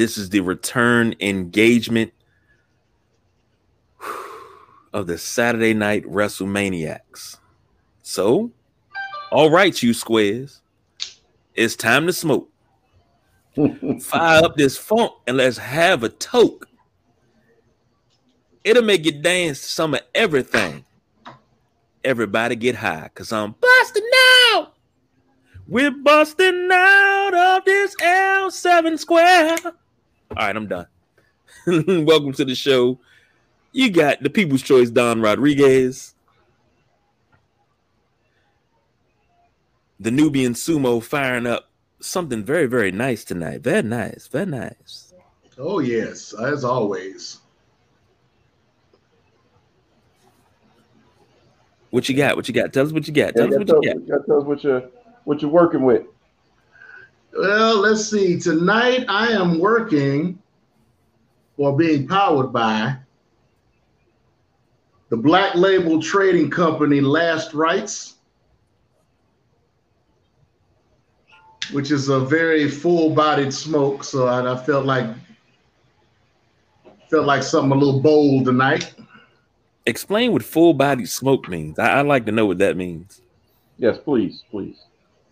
This is the return engagement of the Saturday night WrestleManiacs. So, all right, you squares, it's time to smoke. Fire up this funk and let's have a toke. It'll make you dance to some of everything. Everybody get high, cause I'm busting out. We're busting out of this L7 square. All right, I'm done. Welcome to the show. You got the People's Choice Don Rodriguez, the Nubian Sumo firing up something very, very nice tonight. Very nice, very nice. Oh yes, as always. What you got? What you got? Tell us what you got. Tell us what you got. Tell us what you're what you're working with. Well, let's see. Tonight I am working or being powered by the Black Label Trading Company Last Rites, which is a very full-bodied smoke. So I, I felt like felt like something a little bold tonight. Explain what full-bodied smoke means. I, would like to know what that means. Yes, please, please.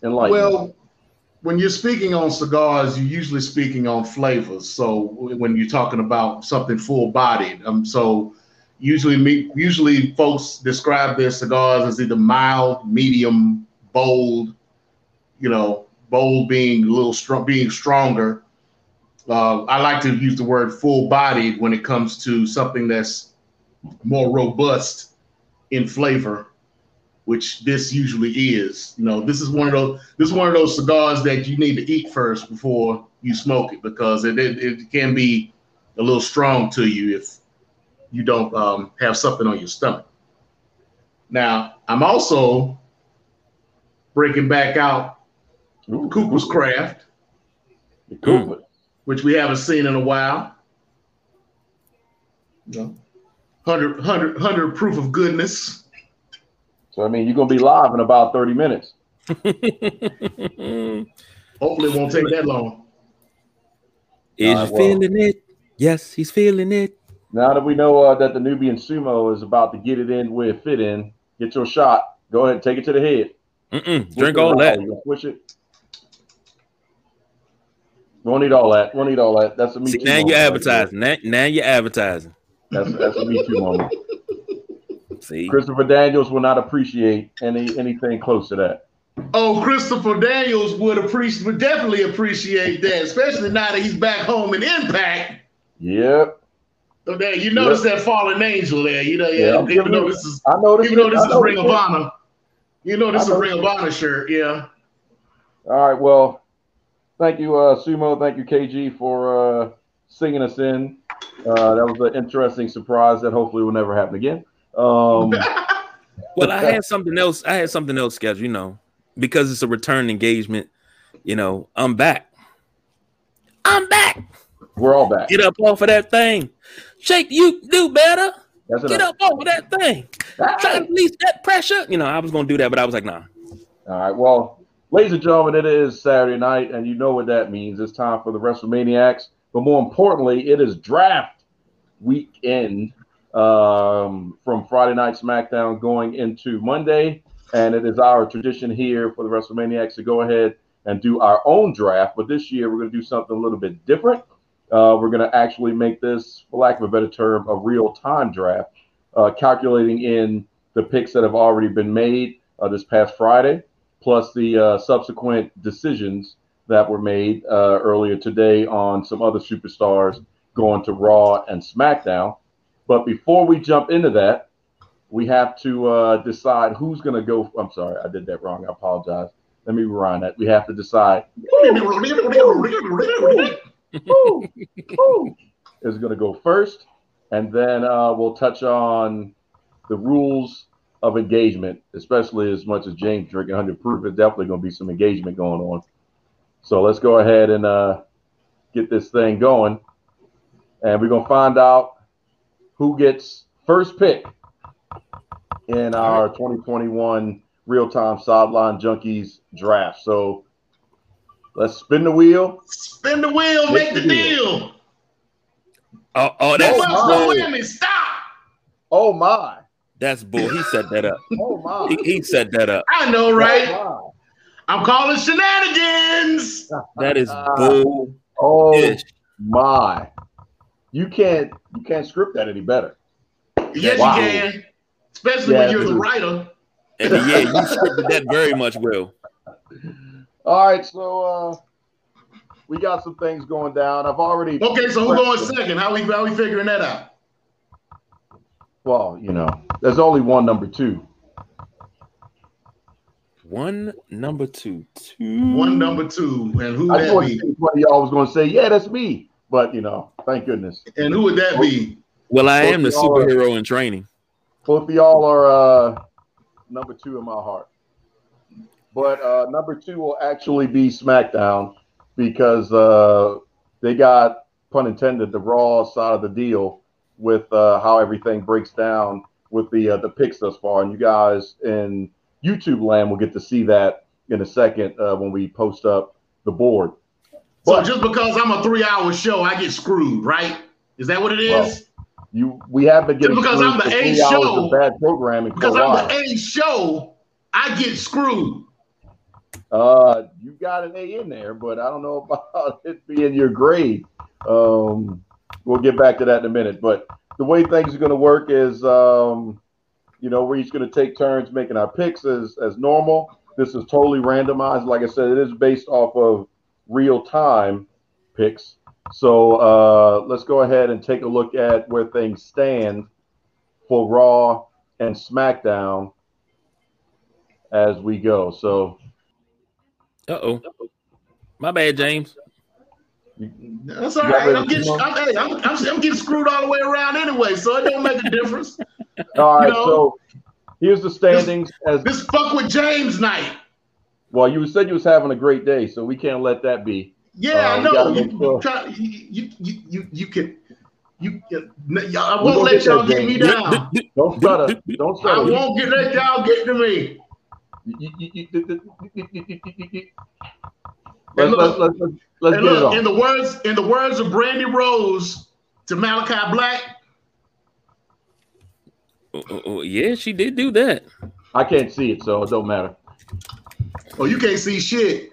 Enlighten. Well, when you're speaking on cigars, you're usually speaking on flavors. So when you're talking about something full bodied, um, so usually me, usually folks describe their cigars as either mild, medium, bold. You know, bold being a little strong, being stronger. Uh, I like to use the word full bodied when it comes to something that's more robust in flavor, which this usually is. You know, this is one of those this is one of those cigars that you need to eat first before you smoke it because it, it, it can be a little strong to you if you don't um, have something on your stomach. Now, I'm also breaking back out Ooh, Cooper's Craft, Cooper. which we haven't seen in a while. You know, 100, 100, 100 proof of goodness. So, I mean, you're going to be live in about 30 minutes. Hopefully, it won't take that long. Is uh, well, feeling it? Yes, he's feeling it. Now that we know uh, that the Nubian Sumo is about to get it in where it fit in, get your shot. Go ahead, take it to the head. Mm-mm, drink all that. Push it. Won't need all that. Won't need all that. That's a me. See, now you're advertising. Now, now you're advertising. That's that's a me too moment. See, Christopher Daniels will not appreciate any anything close to that. Oh, Christopher Daniels would appreciate would definitely appreciate that, especially now that he's back home in Impact. Yep. So there, you notice yep. that fallen angel there. You know, yeah. yeah even though this is, I know this even though this is Ring of Honor, you know this is a Ring of Honor shirt. Yeah. All right. Well, thank you, uh, Sumo. Thank you, KG, for uh, singing us in. Uh, that was an interesting surprise that hopefully will never happen again. Um, well, I had something else. I had something else scheduled. You know, because it's a return engagement. You know, I'm back. I'm back. We're all back. Get up off of that thing. Shake, you do better. That's Get up off of that thing. Try to release that pressure. You know, I was gonna do that, but I was like, nah. All right. Well, ladies and gentlemen, it is Saturday night, and you know what that means. It's time for the WrestleManiacs. But more importantly, it is draft weekend um, from Friday Night SmackDown going into Monday. And it is our tradition here for the WrestleManiacs to go ahead and do our own draft. But this year, we're going to do something a little bit different. Uh, we're going to actually make this, for lack of a better term, a real time draft, uh, calculating in the picks that have already been made uh, this past Friday, plus the uh, subsequent decisions that were made uh, earlier today on some other superstars going to Raw and SmackDown. But before we jump into that, we have to uh, decide who's going to go. I'm sorry, I did that wrong. I apologize. Let me rewind that. We have to decide is going to go first, and then uh, we'll touch on the rules of engagement, especially as much as James drinking 100 proof. There's definitely going to be some engagement going on. So let's go ahead and uh, get this thing going. And we're going to find out who gets first pick in our 2021 real time sideline junkies draft. So Let's spin the wheel. Spin the wheel, make, the, deal. Oh, oh, that's What's the women? Stop. Oh my. That's bull. He set that up. Oh my. He, he set that up. I know, right? Oh, I'm calling shenanigans. That is bull. Oh ish. my. You can't you can't script that any better. Yes, Wow. you can. Especially Yeah, when you're this the writer. And yeah, you scripted that very much well. All right, so uh we got some things going down. I've already Okay, so who going second? How we how we figuring that out? well, you know, there's only one number two. One number two. Two. One number two, and who I that thought be? one of y'all was gonna say, yeah, that's me. But you know, thank goodness. And who would that be? Well, I am the Both y'all are- superhero in training. Both of y'all are uh number two in my heart. But uh number two will actually be SmackDown because uh they got pun intended the raw side of the deal with uh how everything breaks down with the uh, the picks thus far. And you guys in YouTube land will get to see that in a second uh, when we post up the board. So just because I'm a three-hour show, I get screwed, right? Is that what it is? Well, You we have been getting Because I'm the A show. bad programming because I'm the A show, I get screwed. Uh, you got an A in there, but I don't know about it being your grade. Um, we'll get back to that in a minute. But the way things are going to work is, um, you know, we're each going to take turns making our picks as as normal. This is totally randomized. Like I said, it is based off of real time picks. So uh, let's go ahead and take a look at where things stand for Raw and SmackDown as we go. So Uh oh. My bad, James. That's all You got right. ready I'm getting. I'm, hey, I'm, I'm, I'm getting screwed all the way around anyway, so it don't make a difference. All right, You know? so here's the standings as This fuck with James night. Well, you said you was having a great day, so we can't let that be. Yeah, uh, I know. You, you, try, you, you, you, you can. You, you, I won't let y'all get me down. Don't try to. Don't try. I won't get let y'all get to me. Let's, look, let's, let's, let's get look, it on. In the words, in the words of Brandy Rose to Malakai Black. Oh, oh, oh yeah, she did do that. I can't see it, so it don't matter oh, you can't see shit.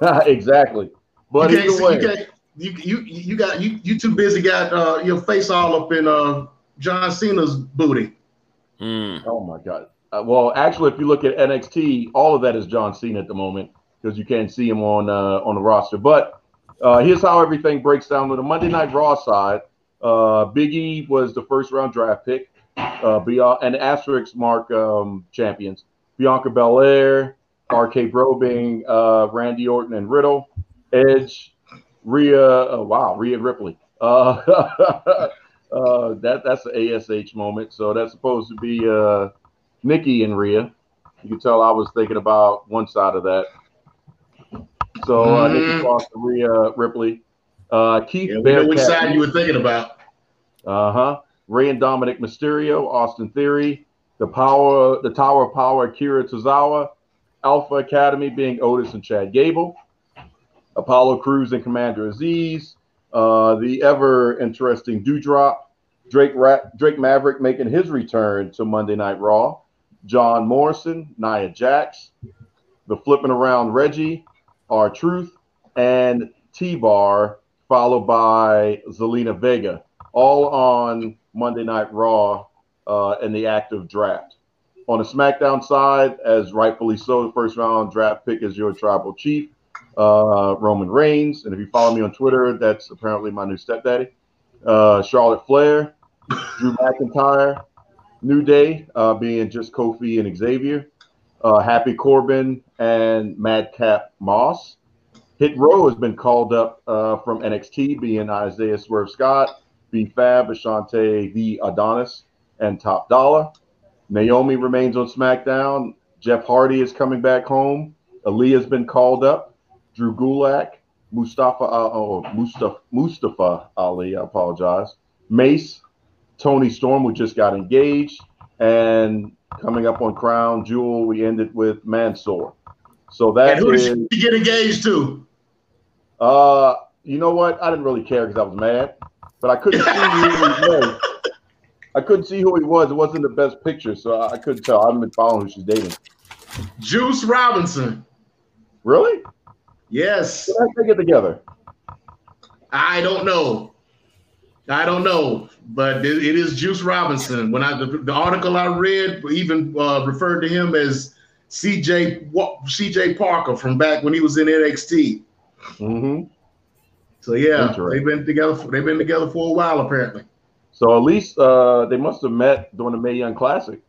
exactly. But you can't either see. way, You can't. You you you got you you too busy. Got uh, your face all up in uh John Cena's booty. Mm. oh my god. Uh, well, actually, if you look at NXT, all of that is John Cena at the moment because you can't see him on uh, on the roster. But uh, here's how everything breaks down with the Monday Night Raw side. Uh, Big E was the first round draft pick. Uh, and asterisk mark um, champions Bianca Belair, RK Bro being uh, Randy Orton and Riddle, Edge, Rhea. Oh, wow, Rhea Ripley. Uh, uh, that that's the ASH moment. So that's supposed to be uh, Nikki and Rhea. You can tell I was thinking about one side of that. So uh, Nikki Mhm. Cross, Rhea Ripley, uh, Keith Yeah, which side you were thinking about. uh huh. Rey and Dominik Mysterio, Austin Theory, the power, the Tower of Power, Akira Tozawa, Alpha Academy being Otis and Chad Gable, Apollo Crews and Commander Azeez, uh, the ever interesting Doudrop, Drake Ra- Drake Maverick making his return to Monday Night Raw, John Morrison, Nia Jax, the flipping around Reggie, R Truth, and T Bar, followed by Zelina Vega all on Monday Night Raw uh, in the active draft. On the SmackDown side, as rightfully so, the first round draft pick is your tribal chief, uh, Roman Reigns. And if you follow me on Twitter, that's apparently my new stepdaddy. Uh, Charlotte Flair, Drew McIntyre, New Day uh, being just Kofi and Xavier, uh, Happy Corbin, and Madcap Moss. Hit Row has been called up uh, from NXT, being Isaiah Swerve Scott, B Fab, Ashante, The Adonis, and Top Dollar. Naomi remains on SmackDown. Jeff Hardy is coming back home. Aliyah's been called up. Drew Gulak, Mustafa, uh, oh, Mustafa, Mustafa Ali, I apologize. Mace, Toni Storm, who just got engaged. And coming up on Crown Jewel, we ended with Mansoor. So that And who is did she get engaged to? Uh, you know what? I didn't really care because I was mad, but I couldn't see was. I couldn't see who he was. It wasn't the best picture, so I couldn't tell. I haven't been following who she's dating. Juice Robinson. Really? Yes. How did they get together? I don't know. I don't know, but it, it is Juice Robinson. When I the, the article I read even uh, referred to him as CJ CJ Parker from back when he was in NXT. Mm-hmm. So yeah, they've been together. For, they've been together for a while apparently. So at least uh, they must have met during the Mae Young Classic.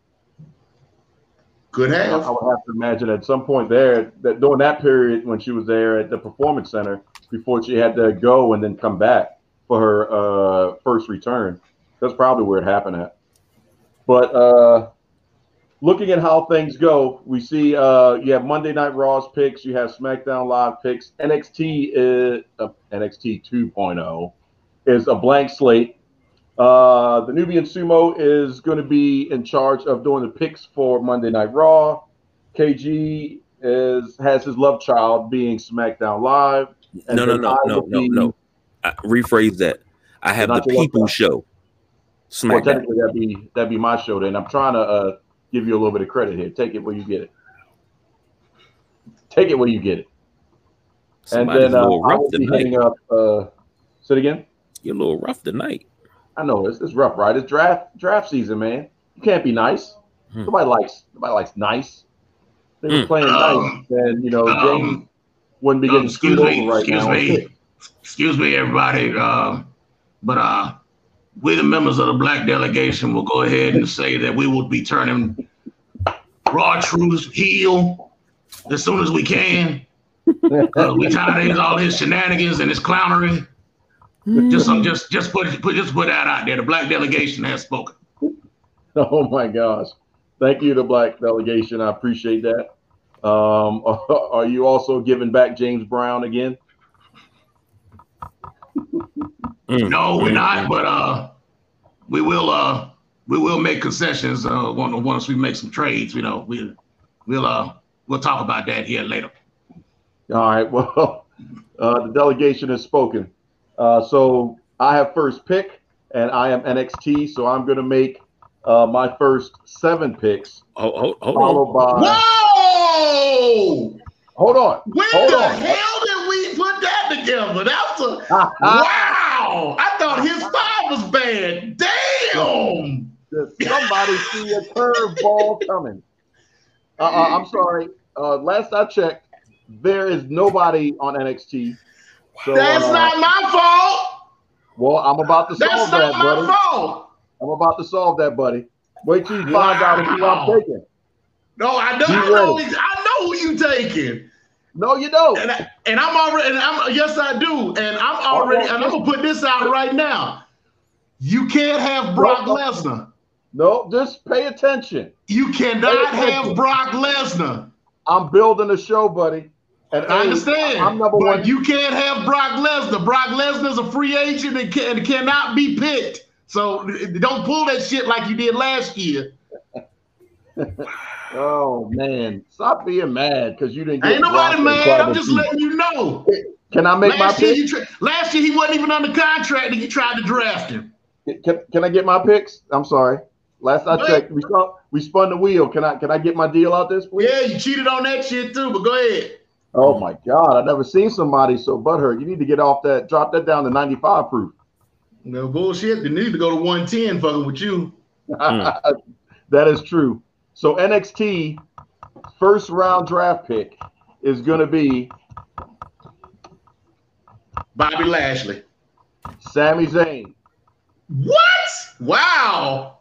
Could have. I would have to imagine at some point there that during that period when she was there at the Performance Center before she had to go and then come back for her uh, first return. That's probably where it happened at. But uh, looking at how things go, we see uh, you have Monday Night Raw's picks, you have SmackDown Live picks. NXT is uh, NXT 2.0 is a blank slate. Uh, the Nubian Sumo is going to be in charge of doing the picks for Monday Night Raw. KG is has his love child being SmackDown Live. No, no, no, no, no, no. I, rephrase that. I have the People Show. SmackDown. Well, technically, that'd be that'd be my show. Then I'm trying to uh, give you a little bit of credit here. Take it where you get it. Take it where you get it. Somebody's and then uh, I will be hitting up. Uh, say it again. You're a little rough tonight. I know it's, it's rough, right? It's draft draft season, man. You can't be nice. Hmm. Nobody likes nobody likes nice. They were hmm. playing um, nice, and you know um, James wouldn't be getting um, screwed over right excuse now. Me, excuse me, everybody. Uh, but uh, we, the members of the black delegation, will go ahead and say that we will be turning R Truth heel as soon as we can. Uh, we tired of all his shenanigans and his clownery. Just some, just just put put just put that out there. The black delegation has spoken. Oh my gosh! Thank you, the black delegation. I appreciate that. Um, are you also giving back James Brown again? Mm. No, we're not. But uh, we will uh, we will make concessions uh, once we make some trades. You know, we we'll uh, we'll talk about that here later. All right. Well, uh, the delegation has spoken. Uh, so I have first pick, and I am NXT. So I'm going to make uh, my first seven picks. Oh, hold, hold followed on. By, Whoa! Hold on. When hold the on. hell did we put that together? That's a wow! I thought his five was bad. Damn! Did somebody see a curveball coming? Uh, I'm sorry. Uh, last I checked, there is nobody on NXT so, That's uh, not my fault. Well, I'm about to solve that. That's that, not buddy. my fault. I'm about to solve that, buddy. Wait till you wow. find out who I'm taking. No, I know. I know, I know who you taking. No, you don't. And, I, and I'm already. And I'm yes, I do. And I'm already. and I'm gonna put this out right now. You can't have Brock no, Lesnar. No, just pay attention. You cannot attention. have Brock Lesnar. I'm building a show, buddy. And I understand. I'm number one. You can't have Brock Lesnar. Brock Lesnar's a free agent and, can, and cannot be picked. So don't pull that shit like you did last year. oh man, stop being mad because you didn't get. Ain't nobody mad. I'm just letting you know. Can I make last my year pick? Tra- last year he wasn't even under contract, and you tried to draft him. Can, can I get my picks? I'm sorry. Last I checked, we spun, we spun the wheel. Can I can I get my deal out this week? Yeah, you cheated on that shit too. But go ahead. Oh my God, I've never seen somebody so butthurt. You need to get off that, drop that down to 95 proof. No bullshit. You need to go to 110 fucking with you. that is true. So NXT first round draft pick is going to be Bobby Lashley. Sami Zayn. What? Wow.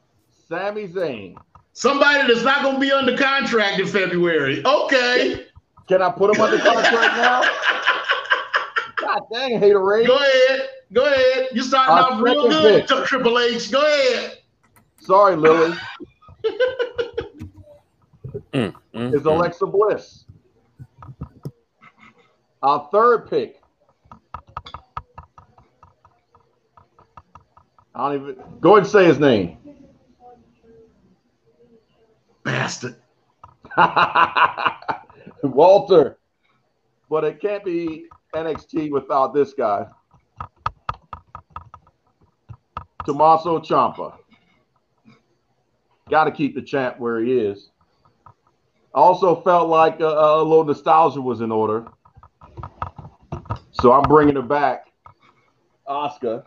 Sami Zayn. Somebody that's not going to be under contract in February. Okay. Can I put him under contract now? God dang, hater Ray. Go ahead. Go ahead. You starting Our off real good, pick. Triple H. Go ahead. Sorry, Lily. mm, mm, is Alexa mm. Bliss. Our third pick. I don't even go ahead and say his name. Bastard. Walter. But it can't be NXT without this guy, Tommaso Ciampa. Got to keep the champ where he is. Also felt like a, a little nostalgia was in order, so I'm bringing it back, Asuka,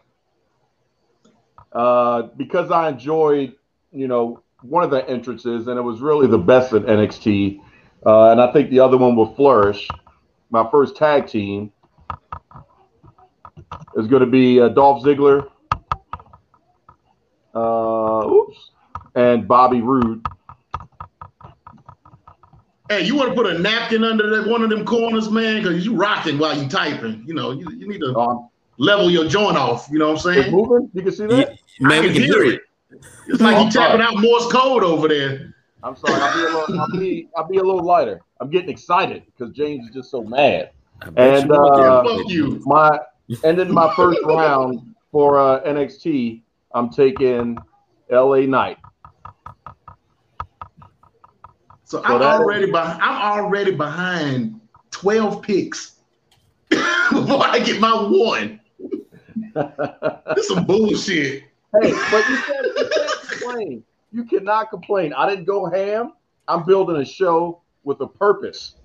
uh, because I enjoyed, you know, one of the entrances, and it was really the best at NXT. Uh, and I think the other one will flourish. My first tag team is going to be uh, Dolph Ziggler, uh, oops, and Bobby Roode. Hey, you want to put a napkin under that one of them corners, man? Because you rocking while you typing. You know, you, you need to Um, level your joint off. You know what I'm it's saying? moving. You can see that. Yeah, man, I we can hear it. It's like Oh, you tapping out Morse code over there. I'm sorry. I'll be a little. I'll be. I'll be a little lighter. I'm getting excited because James is just so mad. I bet And, you are. uh, Fuck you. My ending my first round for uh, NXT. I'm taking LA Knight. So, So I'm that- already behind. I'm already behind twelve picks before I get my one. This some bullshit. Hey, but you can't, you can't complain. You cannot complain. I didn't go ham. I'm building a show with a purpose.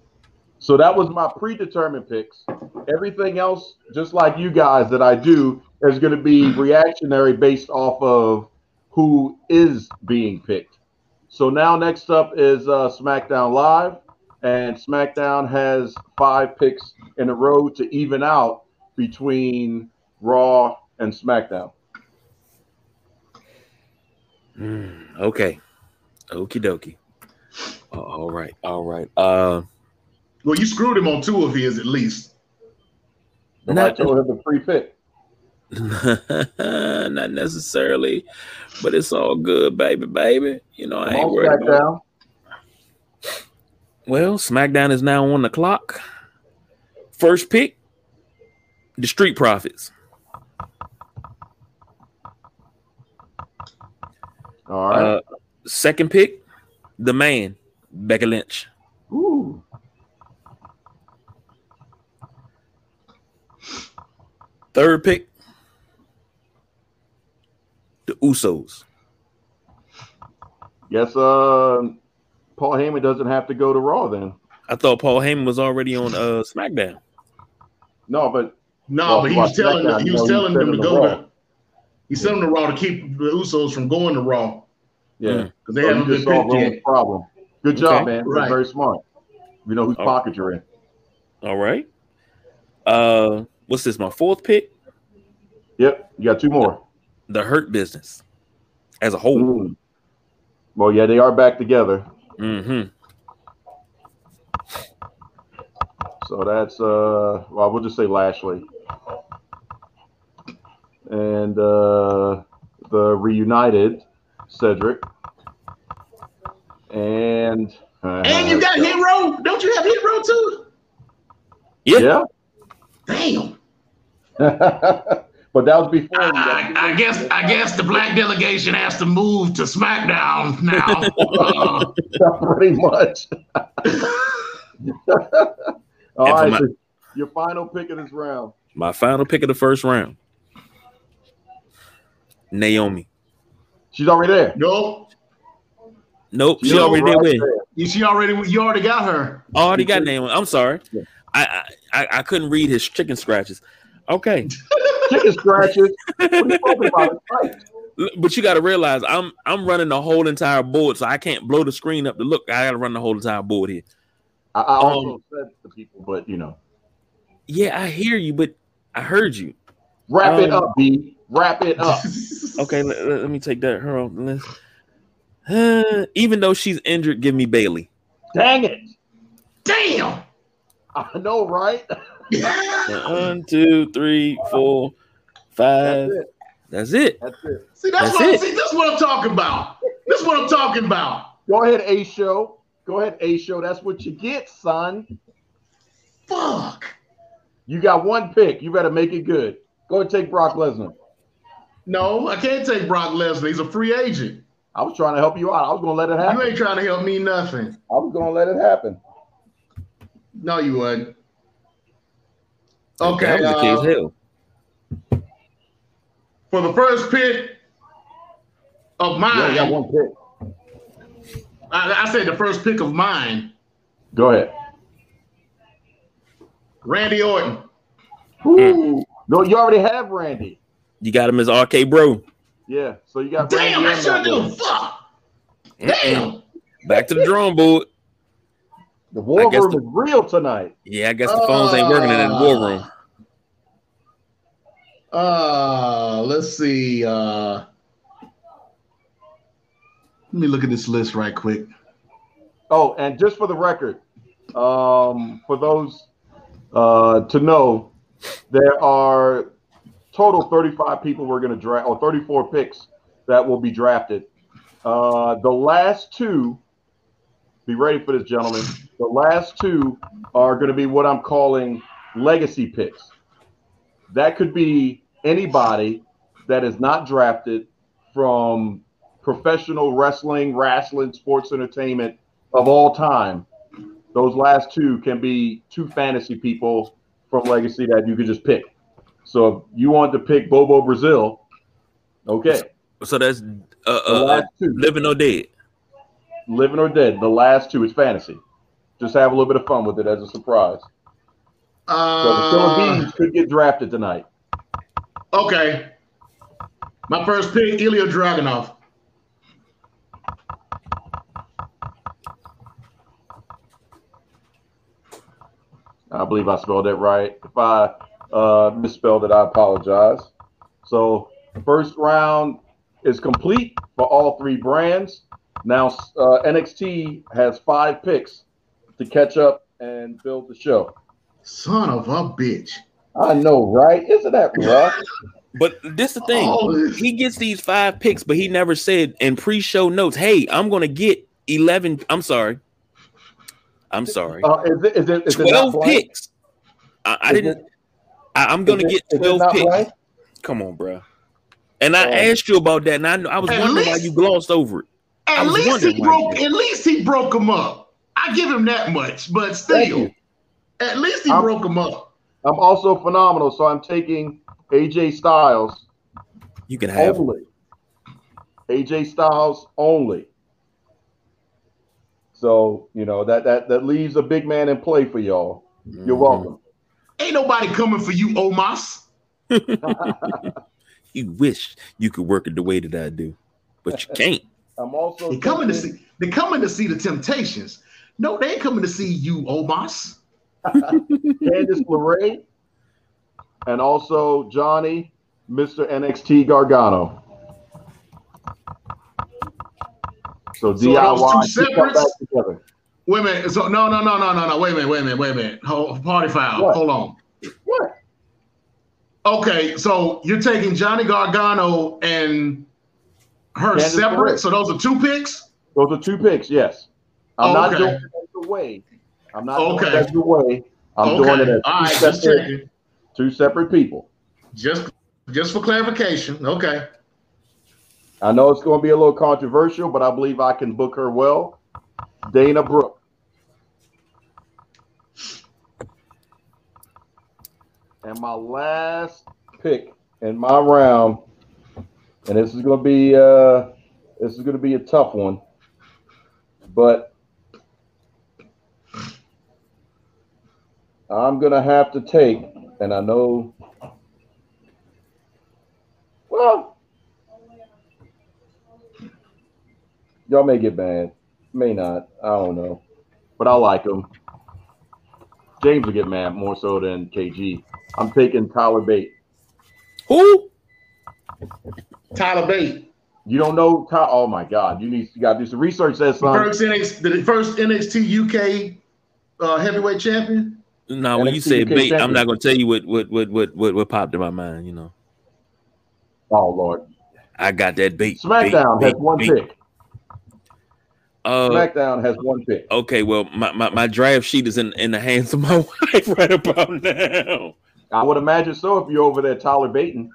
So that was my predetermined picks. Everything else, just like you guys that I do, is going to be reactionary based off of who is being picked. So now next up is uh, SmackDown Live, and SmackDown has five picks in a row to even out between Raw and SmackDown. Mm, okay. Okie dokie. Uh, all right. All right. Uh Well, you screwed him on two of his at least. Nobody not, told him the free pick. not necessarily, but it's all good, baby, baby. You know, I Come ain't on, worried about SmackDown. Well, SmackDown is now on the clock. First pick, the Street Profits. All right. Uh, second pick, the man, Becca Lynch. Ooh. Third pick, the Usos. Guess uh, Paul Heyman doesn't have to go to Raw then. I thought Paul Heyman was already on uh, SmackDown. No, but No, Well, but he was telling SmackDown, he you was telling them to go the to. Raw. He sent them to Raw to keep the Usos from going to Raw yeah, Mm. because they so haven't you been just solved yet. problem. Good job, Okay. man. You're Right. very smart. We know whose Oh. pocket you're in. All right. Uh, what's this? My fourth pick, Yep, you got two more. the Hurt Business, as a whole. Mm. Well, yeah, they are back together. Mm-hmm. So that's uh well, we'll just say Lashley. And uh the reunited Cedric. And uh, And you got Hero. Don't you have Hero too? Yeah. yeah. Damn. but that was before you. I, I guess I guess the black delegation has to move to SmackDown now. Uh, pretty much. All And for right, my- so your final pick of this round. My final pick of the first round, Naomi. She's already there. No, Nope, she She's already did right win. there. you she already you already got her. Already got Naomi. I'm sorry. Yeah. I, I I- I couldn't read his chicken scratches. Okay, Chicken scratches. What are you talking about? It's right. L- but you got to realize I'm I'm running the whole entire board, so I can't blow the screen up to look. I got to run the whole entire board here. I, I also Um, said to people, but you know, Yeah, I hear you, but I heard you. wrap it Um, up, B. Wrap it up. Okay, let, let- let me take that her off the list. Uh, even though she's injured, give me Bayley. Dang it! Damn. I know, right? One, two, three, four, five. That's it. That's it. That's it. See, that's, That's what it. see, this is what I'm talking about. This is what I'm talking about. Go ahead, A show. Go ahead, A show. That's what you get, son. Fuck. You got one pick. You better make it good. Go and take Brock Lesnar. No, I can't take Brock Lesnar. He's a free agent. I was trying to help you out. I was going to let it happen. You ain't trying to help me nothing. I was going to let it happen. No, you wouldn't. Okay. that was the case. uh, Hell, for the first pick of You only mine, got one pick. I, I said the first pick of mine, Go ahead. Randy Orton. Ooh. No, you already have Randy. You got him as RK Bro. Yeah, so you got Damn, Randy I and should that do. one. Fuck. Mm-mm. Damn. Back to the drawing board. The war room the- is real tonight. Yeah, I guess the phones ain't working in the war room. Uh, let's see. Uh, let me look at this list right quick. Oh, and just for the record, um, for those uh, to know, there are total 35 people we're going to draft, or 34 picks that will be drafted. Uh, the last two, be ready for this, gentlemen. The last two are going to be what I'm calling legacy picks. That could be anybody that is not drafted from professional wrestling, wrestling, sports entertainment of all time. Those last two can be two fantasy people from Legacy that you could just pick. So if you want to pick Bobo Brazil, okay. So that's uh, The uh, uh, last two, living or dead. living or dead, the last two is fantasy. Just have a little bit of fun with it as a surprise. So the Killer Uh, could get drafted tonight. okay. My first pick, Ilya Dragunov. I believe I spelled that right. If I uh, misspelled it, I apologize. So, first round is complete for all three brands. Now, uh, NXT has five picks to catch up and build the show. Son of a bitch. I know, right? Isn't that rough? But this the thing. Oh, He gets these five picks, but he never said in pre-show notes, "Hey, I'm gonna get 11." I'm sorry. I'm sorry. Uh, is it, is it, is 12 blank? picks. I, I didn't. it- I, I'm gonna it- get 12 picks. blank? Come on, bro. And I Oh. asked you about that, and I, kn- I was At wondering why you glossed over it. I At was least wondering he why you broke. At least he broke him up. I give him that much, but still, at least he I'm- broke him up. I'm also phenomenal, so I'm taking AJ Styles You can have. only. AJ Styles only. So you know that that that leaves a big man in play for y'all. You're Mhm. welcome. Ain't nobody coming for you, Omos. You wish you could work it the way that I do, but you can't. I'm also They coming to see. they're coming to see the Temptations. No, they ain't coming to see you, Omos. Candice LeRae and also Johnny, Mr. NXT Gargano. So So DIY those two should come back separates? Wait a minute. So no, no, no, no, no, no. Wait a minute. Wait a minute. Wait a minute. Hold, party foul. What? Hold on. What? Okay, so you're taking Johnny Gargano and her Candice separate. So those are two picks. Those are two picks, yes. I'm not Okay. doing it as the way. I'm not doing Okay. it as the way. I'm okay. doing it as All right. two, Just separate, two separate people. Just, just for clarification. Okay. I know it's going to be a little controversial, but I believe I can book her well. Dana Brooke. And my last pick in my round, and this is going to be uh, this is going to be a tough one, but I'm going to have to take, and I know, well, Y'all may get mad, may not. I don't know, but I like him. James will get mad more so than KG. I'm taking Tyler Bate. Who? Tyler Bate, You don't know Ty? Oh my God! You need you got to do some research, there, son. first NXT, the first NXT UK uh, heavyweight champion. No, when you say UK bait, I'm not gonna tell you what what what what what, what popped in my mind. You know, Oh Lord! I got that bait. SmackDown bait, has bait, one bait. pick. Uh, SmackDown has one pick. okay, well, my, my, my draft sheet is in, in the hands of my wife right about now. I would imagine so if you're over there, Tyler Baton.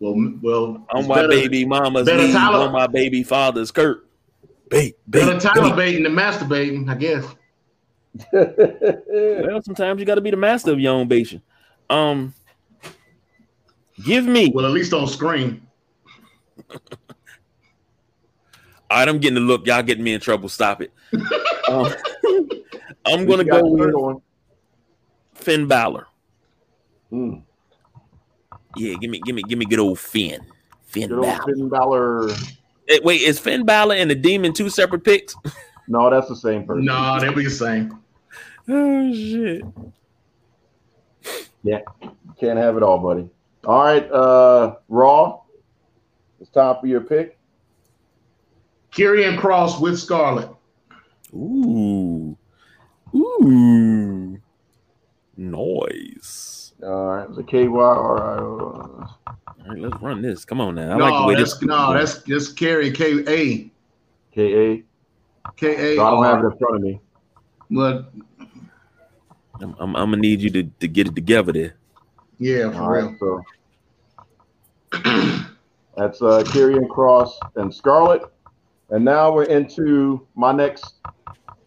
Well, well, On my better, baby mama's better knee, Tyler- on my baby father's skirt. Bait, bait, better Tyler bait. baiting than masturbating, I guess. Well, sometimes you got to be the master of your own bation. Um, give me. Well, at least on screen. All right, I'm getting the look. Y'all getting me in trouble. Stop it. Um, I'm gonna go with one. Finn Balor. Mm. Yeah, give me, give me, give me good old Finn. Finn Good old Balor. Finn Balor. Eh, wait, is Finn Balor and the Demon two separate picks? No, that's the same person. No, they'll be the same. Oh shit! Yeah, can't have it all, buddy. All right, uh, Raw. It's time for your pick. Karrion Kross with Scarlett. Ooh, ooh, noise. All right, it's a KY. All right. All right, let's run this. Come on now. I no, like the way that's this. no, that's that's Carry K A KA. K A. So I don't have it in front of me. But I'm, I'm, I'm gonna need you to, to get it together there. yeah, All for right, real. so that's uh, Karrion Kross and Scarlett. And now we're into my next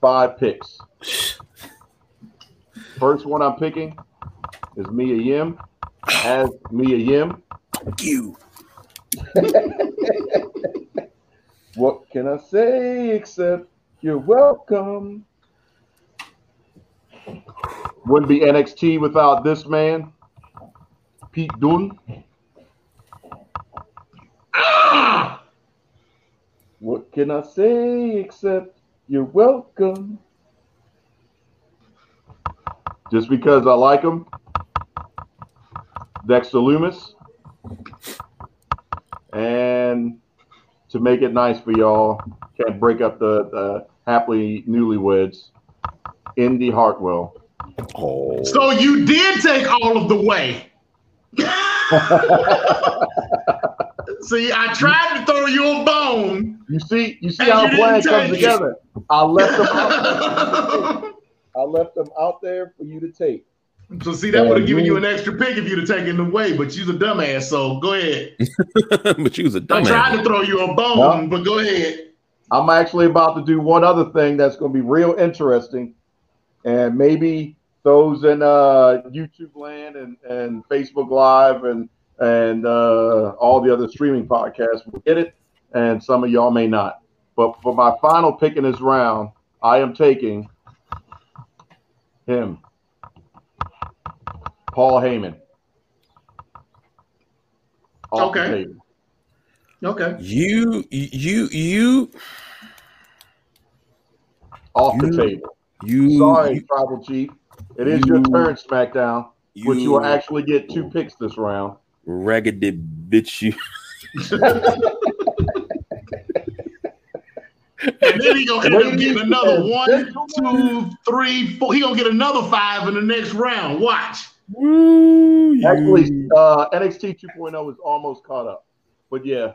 five picks. First one I'm picking is Mia Yim. As Mia Yim. Thank you. What can I say except you're welcome? Wouldn't be NXT without this man, Pete Dunne. Ah! What can I say except you're welcome? Just because I like him. Dexter Lumis. And to make it nice for y'all, can't break up the, the happily newlyweds, Indi Hartwell. Oh, So you did take all of the way. See, I tried to throw you a bone. You see, you see how you the plan comes it. together. I left them out. I left them out there for you to take. so see, that would have given you- you an extra pick if you'd have taken the way, but you's a dumbass. So go ahead. but you was a I tried to throw you a bone, but go ahead. I'm actually about to do one other thing that's going to be real interesting, and maybe those in uh, YouTube land and, and Facebook Live and and uh, all the other streaming podcasts will get it, and some of y'all may not. But for my final pick in this round, I am taking him, Paul Heyman. Off Okay. Okay. You, you, you, Off the table. you. Sorry, you, Tribal Chief. It is your turn, SmackDown. Which you will actually get two picks this round. raggedy bitch. You. And then he gonna end up getting another one, two, three, four. one, gentlemen. two, three, four. He gonna get another five in the next round. Watch. Woo. Actually, uh, NXT 2.0 is almost caught up. But yeah,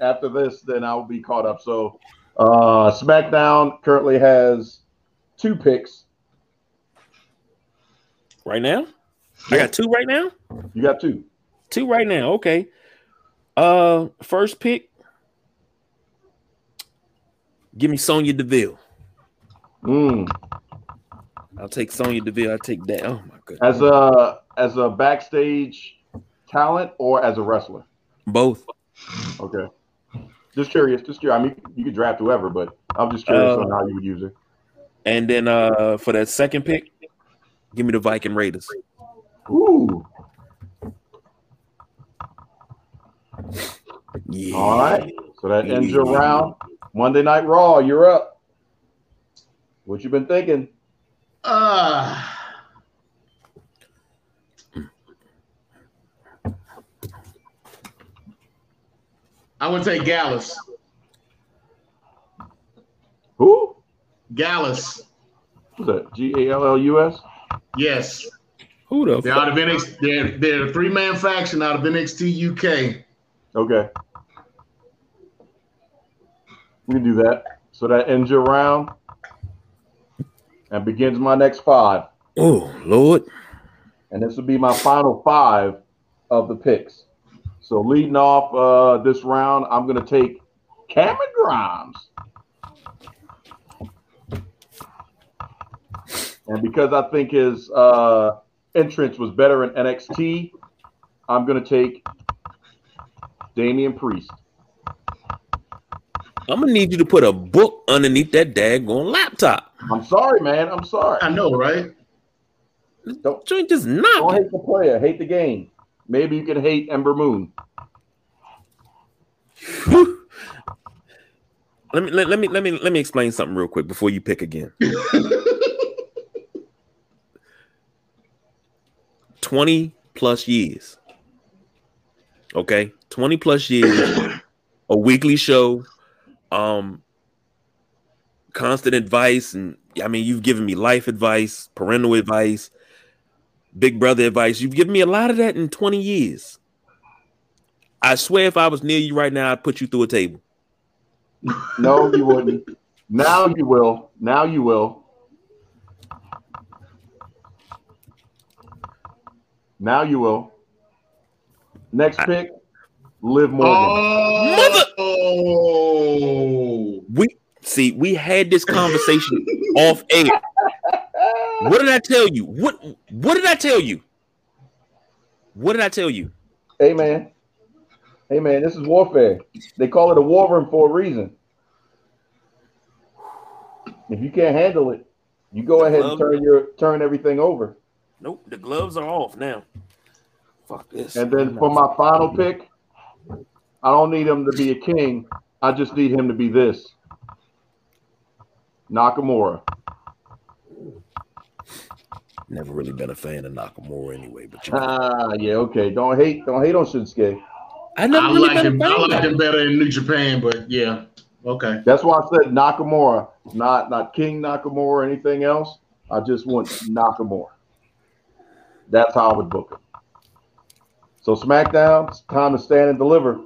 after this, then I'll be caught up. So uh, SmackDown currently has two picks. right now. I got two right now. You got two. Two right now. Okay. Uh, first pick. Give me Sonya Deville. Mm. I'll take Sonya Deville. I'll take that. Oh my goodness. As a as a backstage talent or as a wrestler? Both. Okay. Just curious. Just curious. I mean, you could draft whoever, but I'm just curious Uh, on how you would use it. And then uh for that second pick, give me the Viking Raiders. Ooh. Yeah. All right. So that ends your round. Monday Night Raw, you're up. What you been thinking? Uh, I would take Gallus. Who? Gallus. Who's that? G A L L U S? Yes. Who the They're fuck? out of NXT. They're, they're a three man faction out of NXT UK. Okay. We can do that. So that ends your round and begins my next five. Oh Lord. And this will be my final five of the picks. So leading off uh, this round, I'm going to take Cameron Grimes. And because I think his uh, entrance was better in NXT, I'm going to take Damian Priest. I'm gonna need you to put a book underneath that daggone laptop. I'm sorry, man. I'm sorry. I know, right? Don't, Joint just don't hate the player, hate the game. Maybe you can hate Ember Moon. Let me let, let me let me let me explain something real quick before you pick again. 20 plus years. Okay? 20 plus years, a weekly show, um constant advice and I mean you've given me life advice, parental advice, big brother advice. You've given me a lot of that in 20 years. I swear if I was near you right now I'd put you through a table. No, you wouldn't. Now you will. Now you will. Now you will. Next pick, Liv Morgan. Oh, Oh, we see we had this conversation off air. What did I tell you? What what did I tell you? What did I tell you? Hey man. Hey man, this is warfare. They call it a war room for a reason. If you can't handle it, you go ahead and turn your turn everything over. Nope, the gloves are off now. Fuck this. And then for my final pick, I don't need him to be a king. I just need him to be this. Nakamura. Never really been a fan of Nakamura anyway, but you Ah, yeah, okay. Don't hate, don't hate on Shinsuke. I never I really like been him. a I fan. like him better in New Japan, but yeah, okay. That's why I said Nakamura, not not King Nakamura or anything else. I just want Nakamura. That's how I would book it. So SmackDown, it's time to stand and deliver.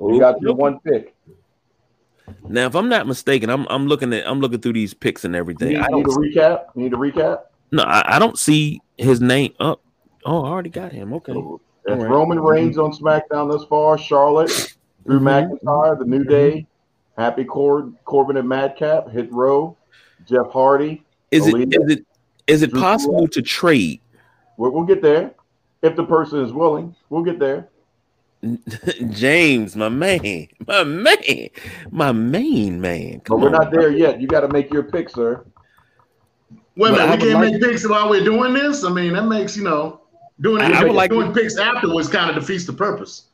You got your one pick. Now, if I'm not mistaken, I'm I'm looking at I'm looking through these picks and You everything. need, I need don't a recap? You need a recap? no, I, I don't see his name up. Oh, I already got him. Okay. That's All right. Roman Reigns on SmackDown thus far. Charlotte, Drew Mhm. McIntyre, The New Day, Happy Cor- Corbin and Madcap, Hit Row, Jeff Hardy. Is it Alita. is it is it Drew possible to trade We'll, we'll get there if the person is willing. We'll get there. James, my man, my man, my main man? But we're on. not there yet. You got to make your pick, sir. Wait a minute, we can't like- make picks while we're doing this. I mean, that makes you know doing I- I would like doing picks afterwards kind of defeats the purpose.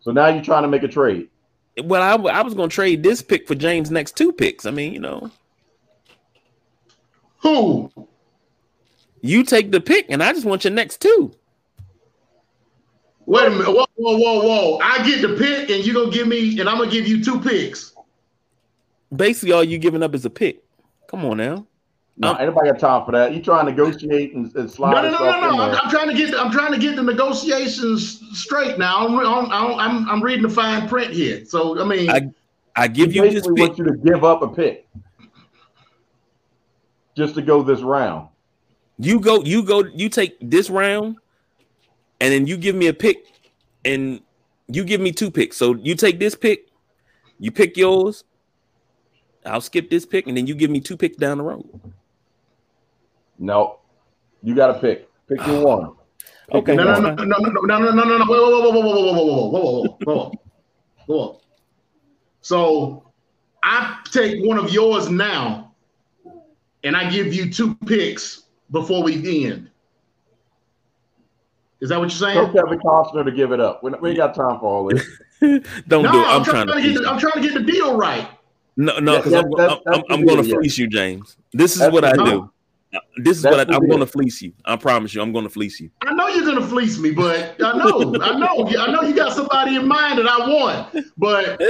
So now you're trying to make a trade. Well, I, I was going to trade this pick for James' next two picks. I mean, you know, Who? you take the pick, and I just want your next two. Wait a minute. Whoa, whoa, whoa, whoa! I get the pick, and you're gonna give me, and I'm gonna give you two picks. Basically, all you giving up is a pick. Come on now. No, Um, anybody got time for that? You trying to negotiate and, and No, slide no, no, yourself no, in no. I'm. I'm trying to get. I'm trying to get the negotiations straight now. I'm, I'm, I'm, I'm reading the fine print here. So I mean, I- I give He you this basically pick. want you to give up a pick just to go this round. You go, you go, you take this round, and then you give me a pick, and you give me two picks. So you take this pick, you pick yours. I'll skip this pick, and then you give me two picks down the road. No, you got to pick. Pick your one. Pick Okay. no, no, no, no, no, no, no, no, no, no. Whoa, whoa, whoa, whoa, whoa, whoa, whoa, whoa, whoa, whoa, whoa, whoa. So I take one of yours now, and I give you two picks before we end. Is that what you're saying? Tell saying? Kevin Costner to give it up. We, we ain't got time for all this. Don't No, do it. I'm, I'm trying to. to get. The, I'm trying to get the deal right. No, no, because that- I'm, that- I'm, that's I'm, I'm going to fleece you, James. This is That's what the I deal. do. This is That's what I, I'm going to fleece you. I promise you, I'm going to fleece you. I know you're gonna fleece me, but I know, I know, I know you got somebody in mind that I want, but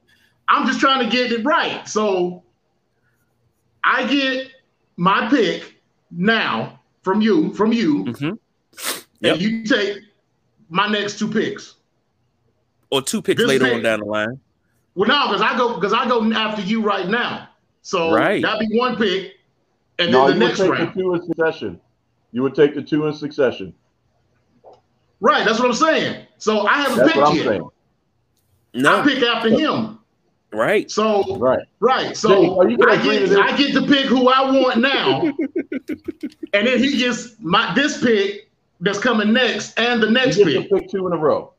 I'm just trying to get it right. So I get my pick now from you, from you, Mhm. Yep. and you take my next two picks. Or two picks This later pick- on down the line. Well, no, because I go because I go after you right now. So Right. that'd be one pick, and No, then you the would next take round. the two in succession. You would take the two in succession. Right, that's what I'm saying. So I haven't That's picked what I'm yet. saying. No, I pick after him. Right. So Right. right. So are you I get? I get to pick who I want now, and then he gets my this pick that's coming next and the He next gets pick. to pick two in a row.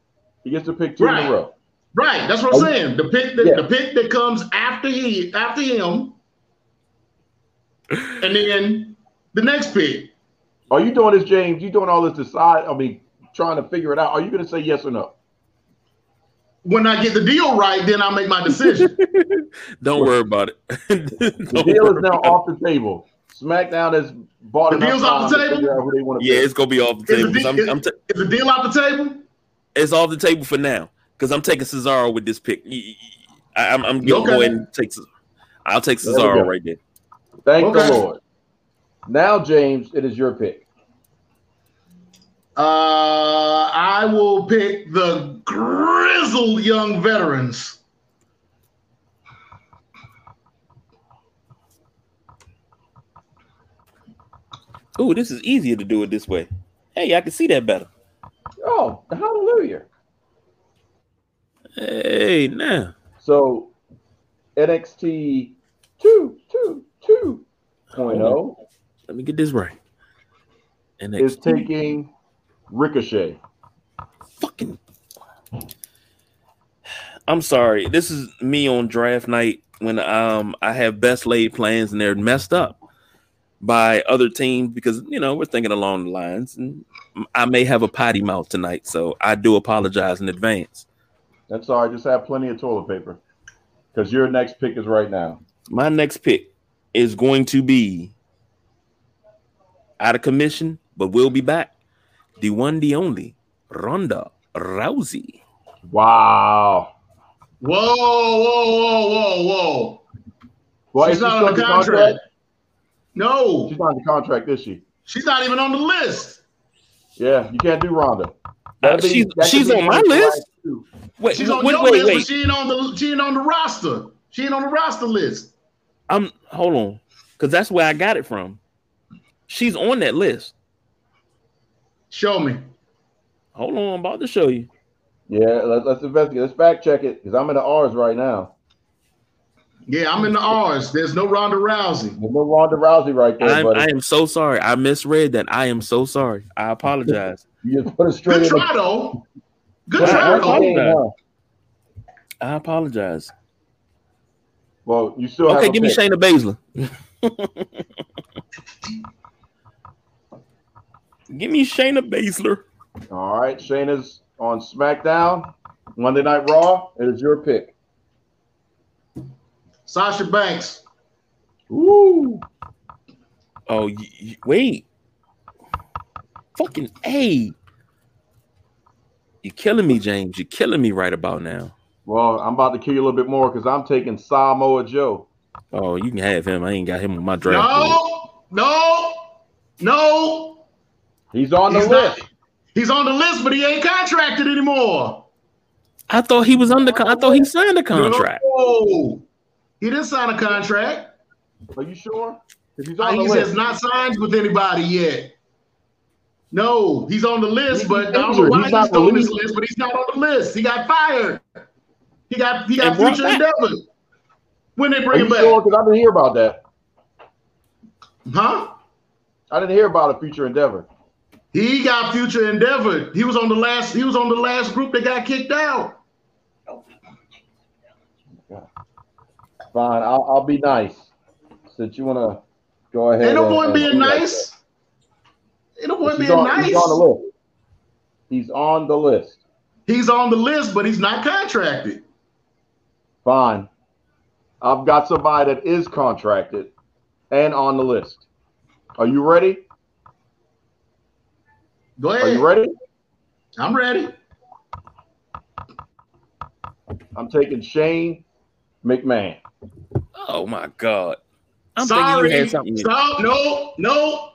He gets to pick two in Right. a row. Right. That's what I'm oh, saying. The pick that Yeah. the pick that comes after he after him, and then the next pick. Are you doing this, James? You doing all this decide? I mean, trying to figure it out. Are you going to say yes or no? When I get the deal right, then I make my decision. Don't worry about it. The deal is now off the table. SmackDown has bought The deal's off time the table? figure out who they want to Yeah, it's gonna be off the Is the deal- I'm, is- I'm ta- Is the deal off the table? it's off the table for now because I'm taking Cesaro with this pick. I- I'm, I'm gonna Okay. go ahead and take. I'll take Cesaro right there. Thank Okay. the Lord. Now, James, it is your pick. Uh, I will pick the grizzled young veterans. Ooh, this is easier to do it this way. Hey, I can see that better. Oh, hallelujah. Hey, now. So, NXT 2, 2, 2.0 Let me get this right. And is taking Ricochet. fucking. I'm sorry. This is me on draft night when um I have best laid plans and they're messed up by other teams because you know we're thinking along the lines and I may have a potty mouth tonight, so I do apologize in advance. That's all right. Just have plenty of toilet paper because your next pick is right now. My next pick is going to be out of commission, but we'll be back. The one, the only Ronda Rousey. Wow. Whoa, whoa, whoa, whoa, whoa. Well, She's is she not on the under contract. No, She's not in the contract, is she? she's not even on the list. Yeah, you can't do Ronda. Uh, she's she's on my one of the list. Wait, She's on wait, your wait, list, wait. but she ain't on the she ain't on the roster. She ain't on the roster list. I'm hold on, because that's where I got it from. She's on that list. Show me. Hold on, I'm about to show you. Yeah, let, let's investigate. Let's fact check it because I'm in the R's right now. Yeah, I'm in the R's. There's no Ronda Rousey. There's no Ronda Rousey right there, I'm, buddy. I am so sorry. I misread that. I am so sorry. I apologize. you just put it straight Good in. try though. Good Well, try I though. apologize. huh? I apologize. Well, you still Okay, have a give me pick. Shayna Baszler. give me Shayna Baszler. All right, Shayna's on SmackDown, Monday Night Raw. It is your pick. Sasha Banks. Ooh, Oh, y- y- wait. Fucking A. You're killing me, James. You're killing me right about now. well, I'm about to kill you a little bit more because I'm taking Samoa Joe. Oh, you can have him. I ain't got him on my draft. board. No, no, no. He's on the He's list. not. He's on the list, but he ain't contracted anymore. I thought he was under. con- I thought he signed a contract. No, he didn't sign a contract. Are you sure? he's Uh, on the He list. has not signed with anybody yet. No, he's on the list, He's but I don't know why He's he's, on this list. But he's not on the list. He got fired. He got he got And future endeavor. When they Are bring you him back, sure? Because I didn't hear about that. huh? I didn't hear about a future endeavor. He got future endeavor. He was on the last. He was on the last group that got kicked out. Fine, I'll, I'll be nice. Since you want to go ahead. Ain't no and- point being nice. Ain't no point being on, nice. he's on the list. He's on the list. He's on the list, but he's not contracted. Fine. I've got somebody that is contracted and on the list. Are you ready? Go ahead. Are you ready? I'm ready. I'm taking Shane McMahon. Oh my god! I'm Sorry. thinking you had something. Stop. No, no.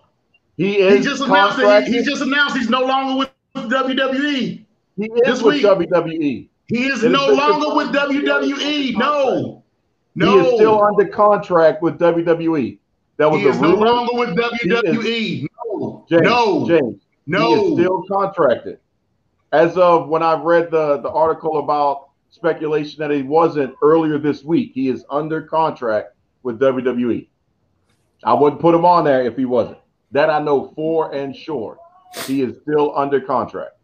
He He is just announced that he, he just announced he's no longer with WWE. he is this is with week. WWE. He is It is no been longer with confirmed WWE. No, No. He is still under contract with WWE. That was He a is no longer with WWE. No. James, No. James, he is still contracted. As of when I read the, the article about speculation that he wasn't earlier this week. He is under contract with WWE. I wouldn't put him on there if he wasn't. That I know for and sure. He is still under contract.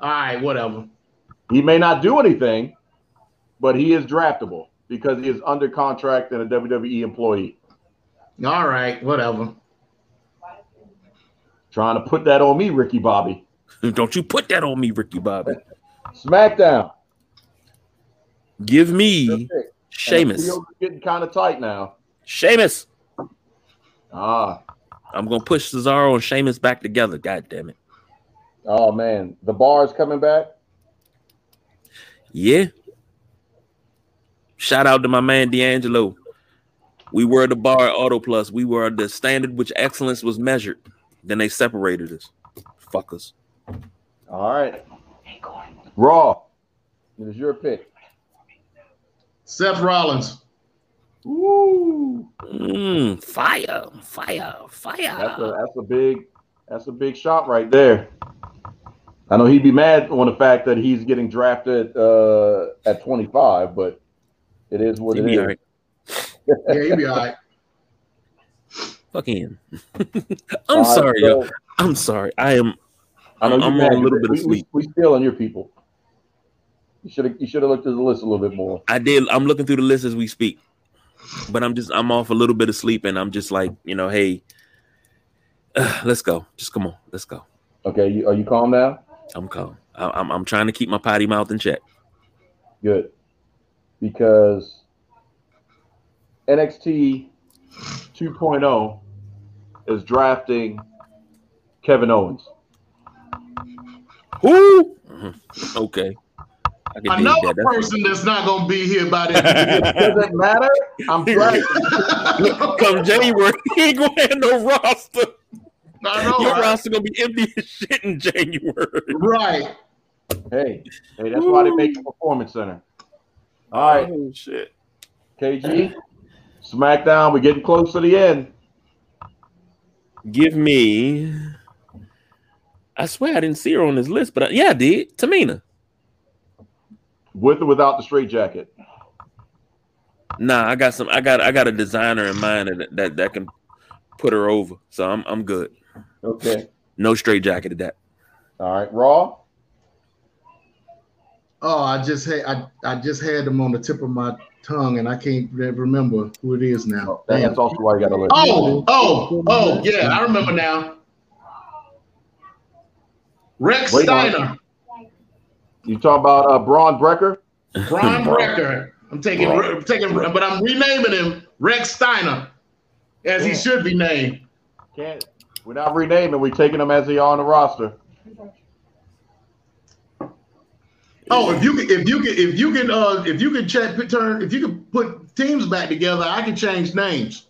All right, whatever. He may not do anything, but he is draftable because he is under contract and a WWE employee. All right, whatever. Trying to put that on me, Ricky Bobby. Don't you put that on me, Ricky Bobby. SmackDown. Give me pick. Sheamus. getting kind of tight now. Sheamus. Ah, I'm gonna push Cesaro and Sheamus back together. God damn it. oh man, the bar is coming back. Yeah. Shout out to my man D'Angelo. We were the bar at Auto Plus. We were the standard which excellence was measured. Then they separated us. Fuckers. All right. Raw. It is your pick. Seth Rollins. Woo! Mm, fire, fire, fire. That's a that's a big that's a big shot right there. I know he'd be mad on the fact that he's getting drafted uh, at 25, but it is what He it be is. all right. Yeah, he'll be all right. Fuck him. I'm All right, sorry, so- yo. I'm sorry. I am. I know I'm you're on mad. a little bit of we, sleep. We, we stealing your people. You should have you should have looked at the list a little bit more. I did. I'm looking through the list as we speak, but I'm just. I'm off a little bit of sleep, and I'm just like, you know, hey, let's go. Just come on, let's go. Okay, you, are you calm now? I'm calm. I, I'm. I'm trying to keep my potty mouth in check. Good. Because NXT 2.0 is drafting Kevin Owens. Who? Mhm. Okay. I can dig Another that. That's- person that's not gonna be here by then. Doesn't matter. I'm drafting. Come January, he ain't gonna have no roster. I know, Your right? roster gonna be empty as shit in January. right. Hey, hey, that's why they make a performance center. All right, Oh shit. KG, SmackDown. We're getting close to the end. Give me. I swear I didn't see her on this list, but I, yeah, I did. Tamina. With or without the straight jacket. Nah, I got some. I got. I got a designer in mind that that, that can put her over. So I'm I'm good. Okay. No straight jacket at that. All right, Raw. Oh, I just had I, I just had them on the tip of my tongue, and I can't remember who it is now. Oh, that- Damn. That's also why you got to listen. Oh, oh, oh, yeah, I remember now. Rex Wait on. Steiner, You talk about uh, Bron Breakker? Brian Breakker. I'm taking, Bro. I'm taking, but I'm renaming him Rex Steiner, as he should be named. Can't. We're not renaming. We're taking him as he are on the roster. Oh, if you can, if you can, if you can, uh, if you can check, turn, if you can put teams back together, I can change names.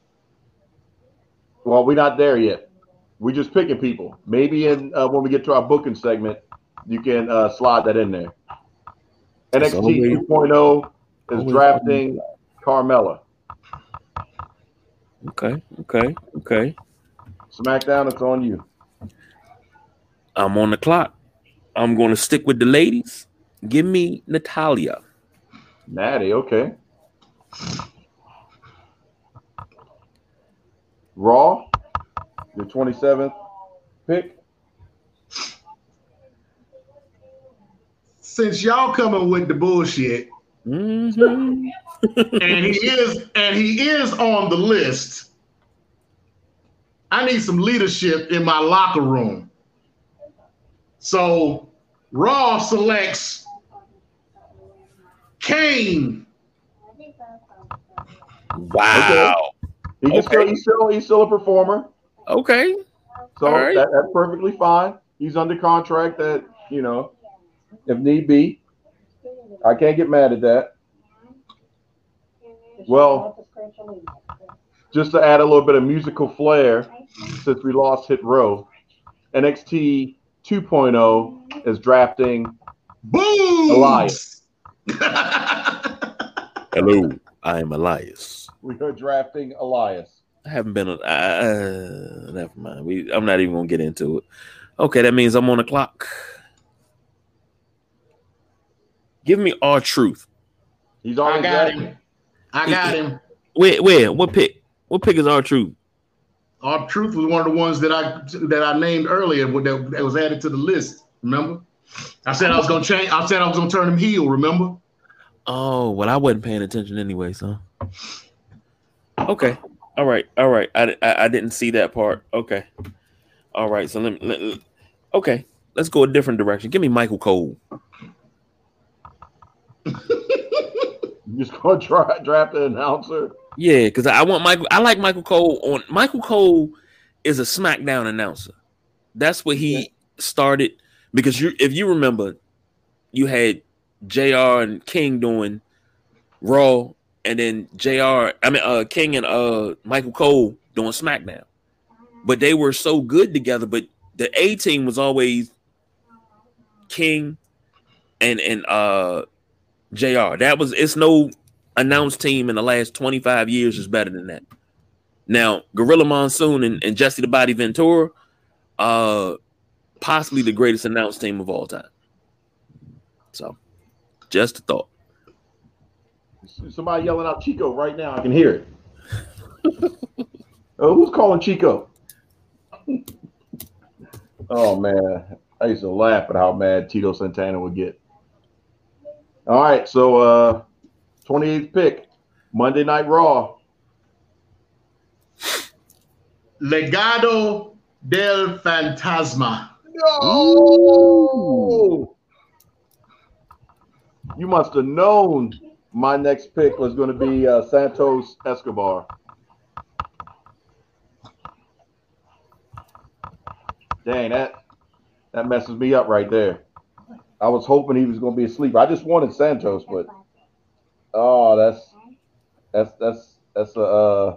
Well, we're not there yet. We're just picking people. Maybe in uh, when we get to our booking segment, you can uh, slide that in there. It's NXT always- 2.0 is always drafting Carmella. Okay. Okay. Okay. SmackDown, it's on you. I'm on the clock. I'm going to stick with the ladies. Give me Natalya. Natty, okay. Raw, your 27th pick. Since y'all coming with the bullshit, Mhm. and he is, and he is on the list. I need some leadership in my locker room. So Raw selects Kane. Wow. He can still, Okay. he's still he's still a performer, Okay. so All right. that, that's perfectly fine. He's under contract. That you know, if need be, I can't get mad at that. Well, just to add a little bit of musical flair, since we lost Hit Row, NXT 2.0 is drafting Boom! Elias. Hello. I am Elias. we are drafting Elias. I haven't been. Uh, uh, never mind. We. I'm not even gonna get into it. Okay, that means I'm on the clock. Give me R Truth. He's I got got him. I got him. Where? Where? What pick? What pick is R Truth? R Truth was one of the ones that I that I named earlier that, that was added to the list. Remember? I said I was gonna change. I said I was gonna turn him heel. Remember? Oh well, I wasn't paying attention anyway. So okay, all right, all right. I, I, I didn't see that part. Okay, all right. So let me. Let, let- okay, let's go a different direction. Give me Michael Cole. You just gonna try draft an announcer. Yeah, because I want Michael. I like Michael Cole. On Michael Cole is a SmackDown announcer. That's what he started. Because you, if you remember, you had Jr. and King doing Raw, and then Jr. I mean, uh, King and uh Michael Cole doing SmackDown. But they were so good together. But the A team was always King and and uh Jr. That was it's no announced team in the last 25 years is better than that. Now, Gorilla Monsoon and, and Jesse the Body Ventura, uh, possibly the greatest announced team of all time. So, just a thought. Somebody yelling out Chico right now. I can hear it. oh, who's calling Chico? oh man, I used to laugh at how mad Tito Santana would get. All right, so uh 28th pick, Monday Night Raw. Legado del Fantasma. No! You must have known my next pick was going to be uh, Santos Escobar. Dang, that that messes me up right there. I was hoping he was going to be asleep. I just wanted Santos, but oh, that's that's that's that's a uh,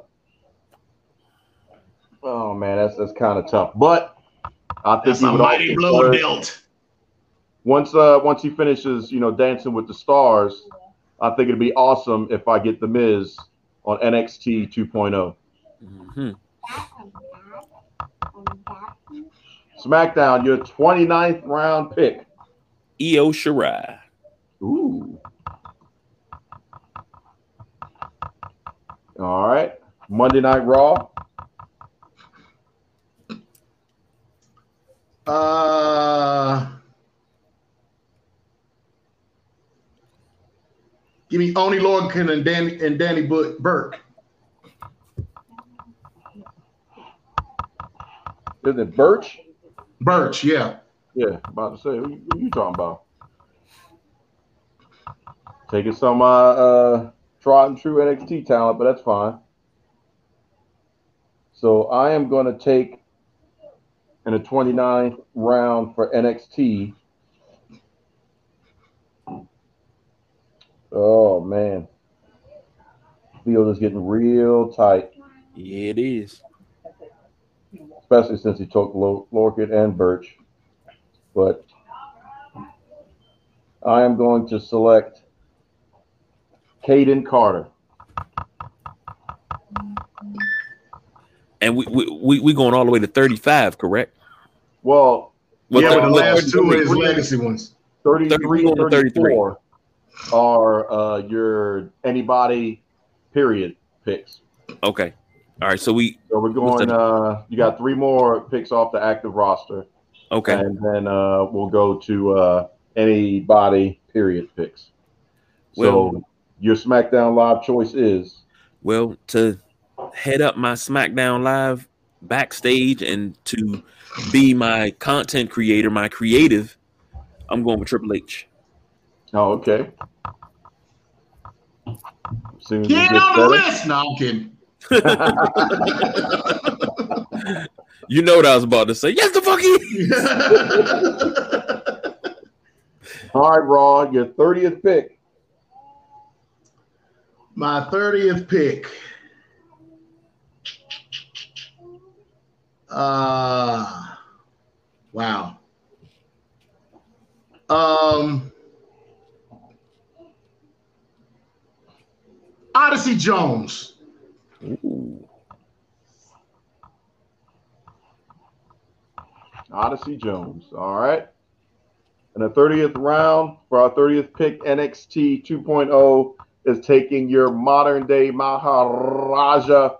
oh man, that's that's kind of tough. But I think That's he a would mighty also blow serve- dealt. once uh once he finishes, you know, dancing with the stars, I think it'd be awesome if I get the Miz on NXT 2.0. Mhm. SmackDown, your 29th round pick. Io Shirai. Ooh. All right. Monday Night Raw. Uh, give me Oni Lorcan and Danny and Danny Burke. Is it Burch? Burch, yeah. Yeah, about to say, who, who you talking about? Taking some uh, uh tried and true NXT talent, but that's fine. So I am going to take in the 29th round for NXT. Oh man, field is getting real tight, Yeah, it is. especially since he took Lo- Lorcan and Burch. But I am going to select Kayden Carter. And we we we, going all the way to 35, correct? Well, yeah, the- but the last two 33. legacy ones. 33 going to 34 are uh, your anybody period picks. Okay. All right. So we So we're going, uh, you got three more picks off the active roster. Okay. And then uh, we'll go to uh, anybody period picks. Well- so your SmackDown Live choice is Well, to head up my SmackDown Live backstage and to be my content creator, my creative, I'm going with Triple H. oh okay. Soon as it Get on the list. No, I'm kidding. You know what I was about to say. Yes, the fuck he. All right, Raw, your 30th pick. My 30th pick. Uh wow. Um Odyssey Jones. Ooh. Odyssey Jones. All right. In the 30th round, for our 30th pick, NXT 2.0 is taking your modern day Maharaja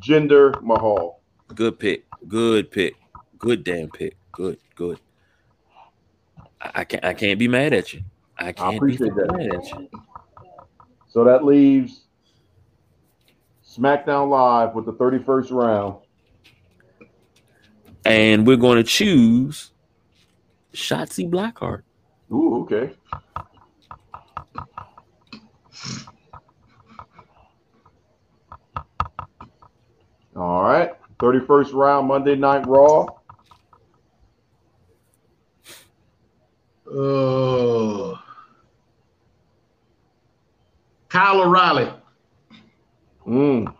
Jinder Mahal. Good pick. Good pick. Good damn pick. Good. Good. I, I can't. I can't be mad at you. I can't appreciate be that. mad at you. So that leaves SmackDown Live with the 31st round. And we're going to choose Shotzi Blackheart. Ooh, okay. All right. 31st round, Monday Night Raw. Uh, Kyle O'Reilly. Mm.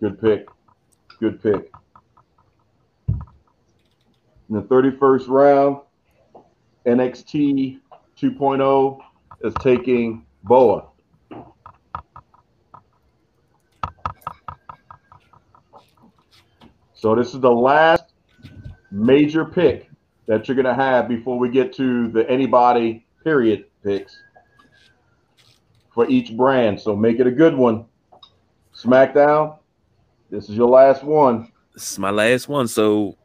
Good pick. Good pick. In the 31st round, NXT 2.0 is taking Boa. So this is the last major pick that you're going to have before we get to the anybody period picks for each brand. So make it a good one. SmackDown, this is your last one. This is my last one. So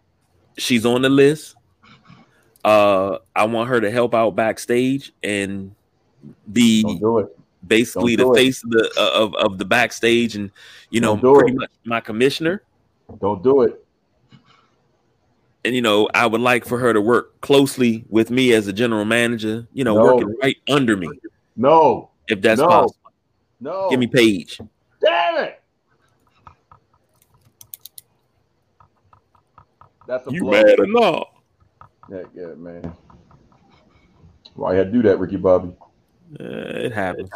she's on the list. Uh, I want her to help out backstage and be it. basically Don't the it. face of the uh, of, of the backstage and you know do pretty it. much my commissioner. Don't do it. And you know, I would like for her to work closely with me as a general manager, you know, No. working right under me, No. if that's No. possible. No. Give me Paige. Damn it. That's a You blow. mad or not? Yeah, yeah, man. Why you had to do that, Ricky Bobby? Uh, it happens.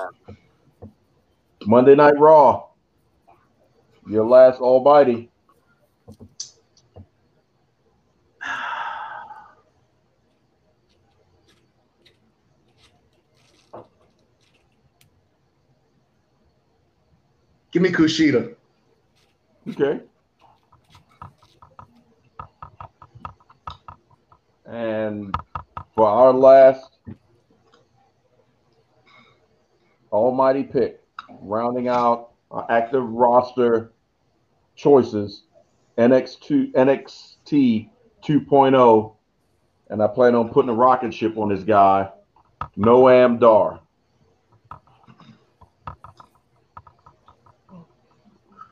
Monday Night Raw. Your last Almighty. Give me Kushida. Okay. And for our last almighty pick, rounding out our active roster choices, NX2, NXT 2.0, oh, and I plan on putting a rocket ship on this guy, Noam Dar.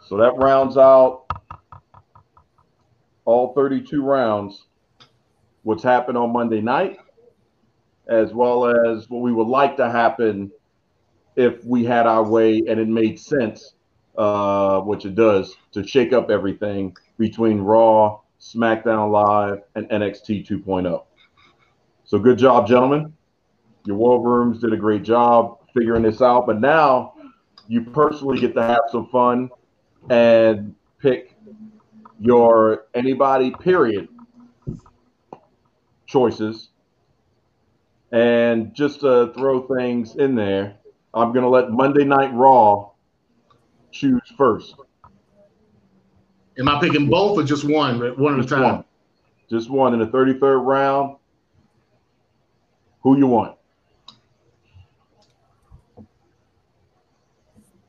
So that rounds out all 32 rounds, what's happened on Monday night, as well as what we would like to happen if we had our way and it made sense, uh, which it does, to shake up everything between Raw, SmackDown Live, and NXT 2.0. So good job, gentlemen. Your war rooms did a great job figuring this out, but now you personally get to have some fun and pick your anybody period choices and just to throw things in there i'm going to let monday night raw choose first Am I picking both or just one? One at a Just time. one. just one in the 33rd round who you want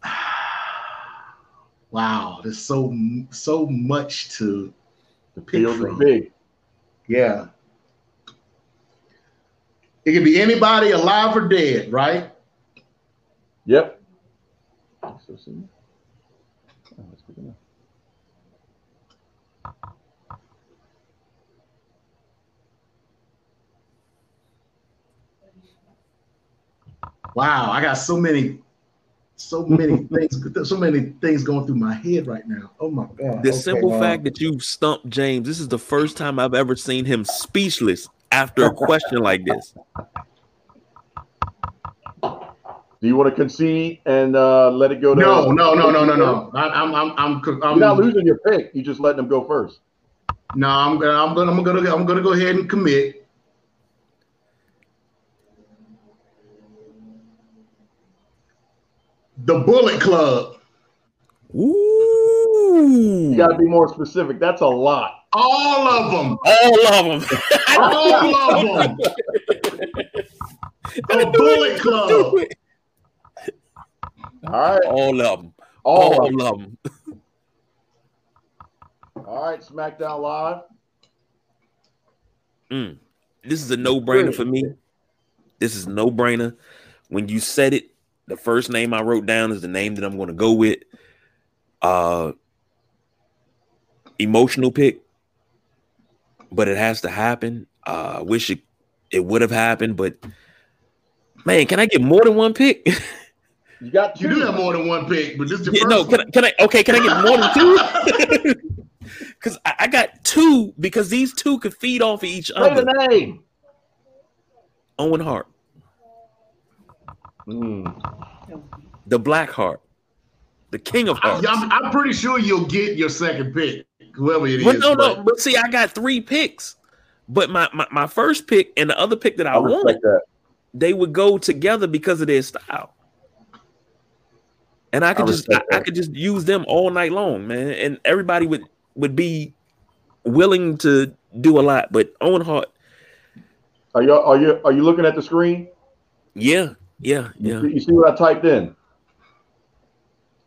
Wow, there's so so much to the Pick field is big yeah. It could be anybody alive or dead, right? yep So, see. That's good enough. Wow, I got so many, so many things, so many things going through my head right now. Oh my god! The Okay, simple fact that you stumped James, this is the first time I've ever seen him speechless after a question like this. do you want to concede and uh, let it go to No, no, no, no, no, no. I, I'm, I'm, I'm, You're not losing your pick. You just letting them go first. No, I'm gonna, I'm gonna, I'm gonna, I'm gonna go ahead and commit. The Bullet Club. Ooh. Ooh. You got to be more specific. That's a lot. All of them. All of them. All of them. The Bullet Club. All right. All of them. All, All, of them. of them. All right. SmackDown Live. Mm. This is a no-brainer for me. This is no-brainer. When you said it, the first name I wrote down is the name that I'm going to go with. Uh emotional pick, but it has to happen. Uh I wish it it would have happened, but man, can I get more than one pick? You got You two. do have more than one pick, but this is Yeah, no, can I, can I? Okay, can I get more than two? Because I, I got two. Because these two could feed off of each Say other. the name. Owen Hart, Mm. the Black Heart, the King of I, Hearts. am I'm pretty sure you'll get your second pick, whoever it is. But no, but no. But see, I got three picks. But my, my my first pick and the other pick that I, I want, that. they would go together because of their style. And I could I just I, I could just use them all night long, man. And everybody would would be willing to do a lot. But Owen Hart, Are you are you are you looking at the screen? yeah, yeah, You yeah. see- You see what I typed in?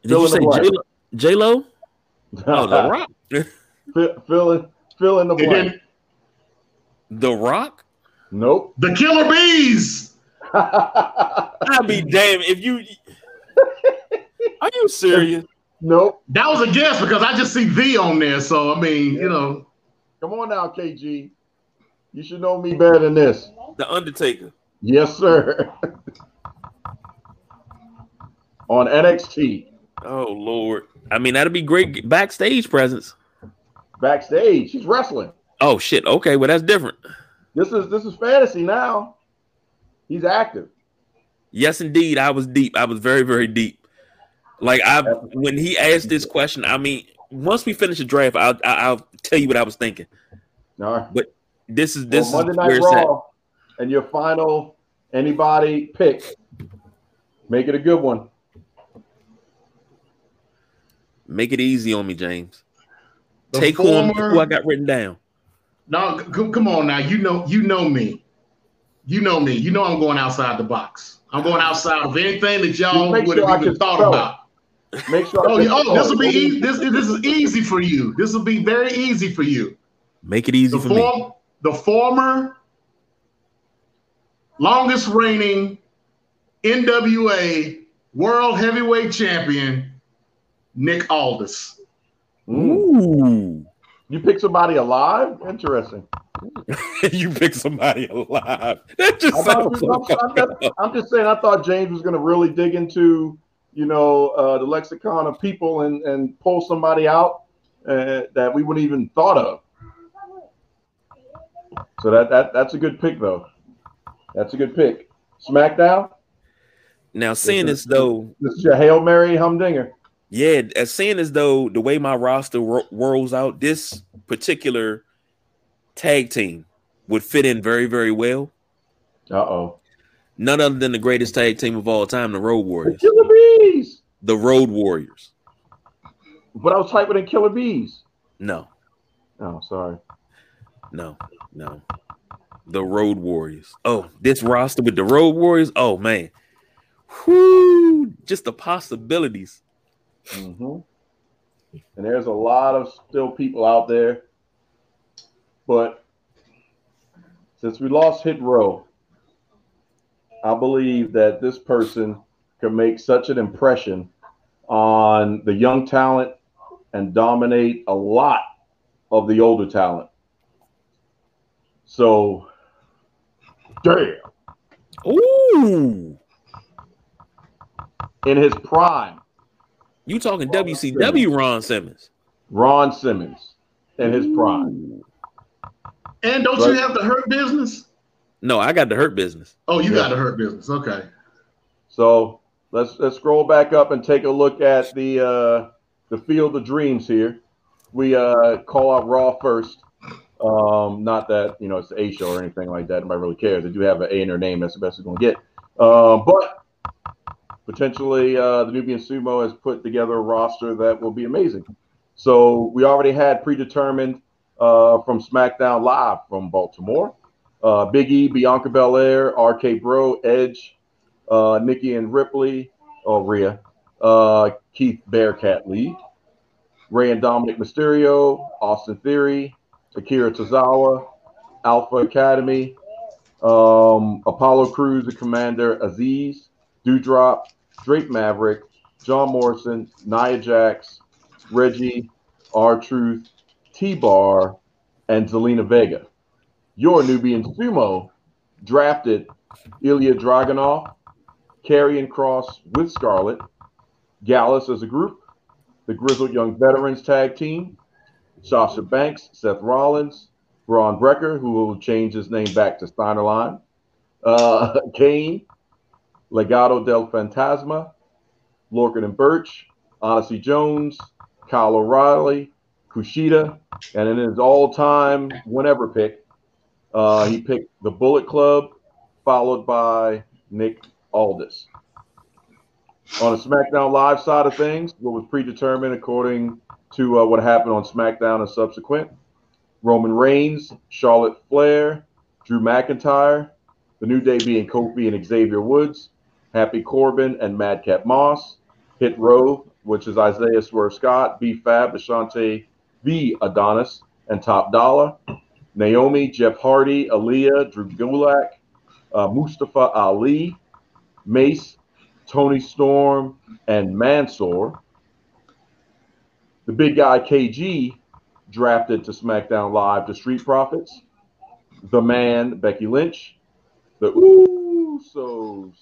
Did Fill you in say J Lo? Oh, The Rock. fill, fill in fill in the blank. then The Rock. Nope. the Killer Bees. I'd be damned if you. Are you serious? nope. That was a guess because I just see V on there. So I mean, you know, Come on now, KG. You should know me better than this. The Undertaker. Yes, sir. On NXT, Oh Lord. I mean, that'd be great backstage presence. Backstage, he's wrestling. Oh shit. Okay, well that's different. This is this is fantasy now. He's active. Yes, indeed. I was deep. I was very, very deep. Like I, when he asked this question, I mean, once we finish the draft, I'll, I'll tell you what I was thinking. All right. But this is this Well, Monday is Night where it's at. Raw, and your final anybody pick. Make it a good one. Make it easy on me, James. The Take who, former- who I got written down. No, c- come on now. You know, you know me. You know me. You know I'm going outside the box. I'm going outside of anything that y'all would sure have even thought about. Make sure. Oh, oh, this will be easy. This, this is easy for you. This will be very easy for you. Make it easy The for me. the former longest reigning NWA World Heavyweight Champion, Nick Aldis. Ooh. You pick somebody alive? Interesting. you pick somebody alive. That just I thought- sounds so I'm, I'm just. I'm just saying. I thought James was going to really dig into, you know, uh, the lexicon of people and and pull somebody out uh, that we wouldn't even thought of. So that that that's a good pick, though. That's a good pick. SmackDown. Now, seeing This as though, This is your hail mary humdinger. Yeah, as seeing as though the way my roster ro- rolls out, this particular tag team would fit in very, very well. Uh oh. None other than the greatest tag team of all time, the Road The Warriors. Killer Bees. The Road Warriors. But I was typing in Killer Bees. No, Oh, sorry. no, no. The Road Warriors. Oh, this roster with the Road Warriors. Oh man, whoo! Just the possibilities. Hmm And there's a lot of still people out there. But since we lost Hit Row, I believe that this person can make such an impression on the young talent and dominate a lot of the older talent. So, damn, Ooh, in his prime, you talking WCW Ron Simmons? Ron Simmons and his prime. And don't Right. you have the hurt business? No, I got the hurt business. Oh, you Yeah. got the hurt business. Okay. So let's let's scroll back up and take a look at the uh, the field of dreams here. We uh, call out Raw first. Um, not that you know it's the A show or anything like that. Nobody really cares. They do have an A in their name. That's the best it's going to get. Um, but potentially, uh, the Nubian Sumo has put together a roster that will be amazing. So we already had predetermined uh, from SmackDown Live from Baltimore. Uh, Big E, Bianca Belair, RK Bro, Edge, uh, Nikki and Ripley, or Rhea, uh, Keith Bearcat Lee, Rey and Dominik Mysterio, Austin Theory, Akira Tozawa, Alpha Academy, um, Apollo Crews and Commander Azeez, Doudrop, Drake Maverick, John Morrison, Nia Jax, Reggie, R Truth, T Bar, and Zelina Vega. Your Nubian Sumo drafted Ilya Dragunov, Karrion Kross with Scarlett, Gallus as a group, the Grizzled Young Veterans Tag Team, Sasha Banks, Seth Rollins, Bron Breakker, who will change his name back to Steiner Line, uh, Kane, Legado del Fantasma, Lorcan and Burch, Odyssey Jones, Kyle O'Reilly, Kushida, and in his all-time whenever pick, uh, he picked the Bullet Club, followed by Nick Aldis. On the SmackDown Live side of things, what was predetermined according to uh, what happened on SmackDown and subsequent, Roman Reigns, Charlotte Flair, Drew McIntyre, the New Day being Kofi and Xavier Woods, Happy Corbin and Madcap Moss, Hit Row, which is Isaiah Swerve Scott, B Fab, Ashante V Adonis, and Top Dollar, Naomi, Jeff Hardy, Aliyah, Drew Gulak, uh, Mustafa Ali, Mace, Toni Storm, and Mansoor. The big guy KG drafted to SmackDown Live to Street Profits. The man, Becky Lynch. The Usos,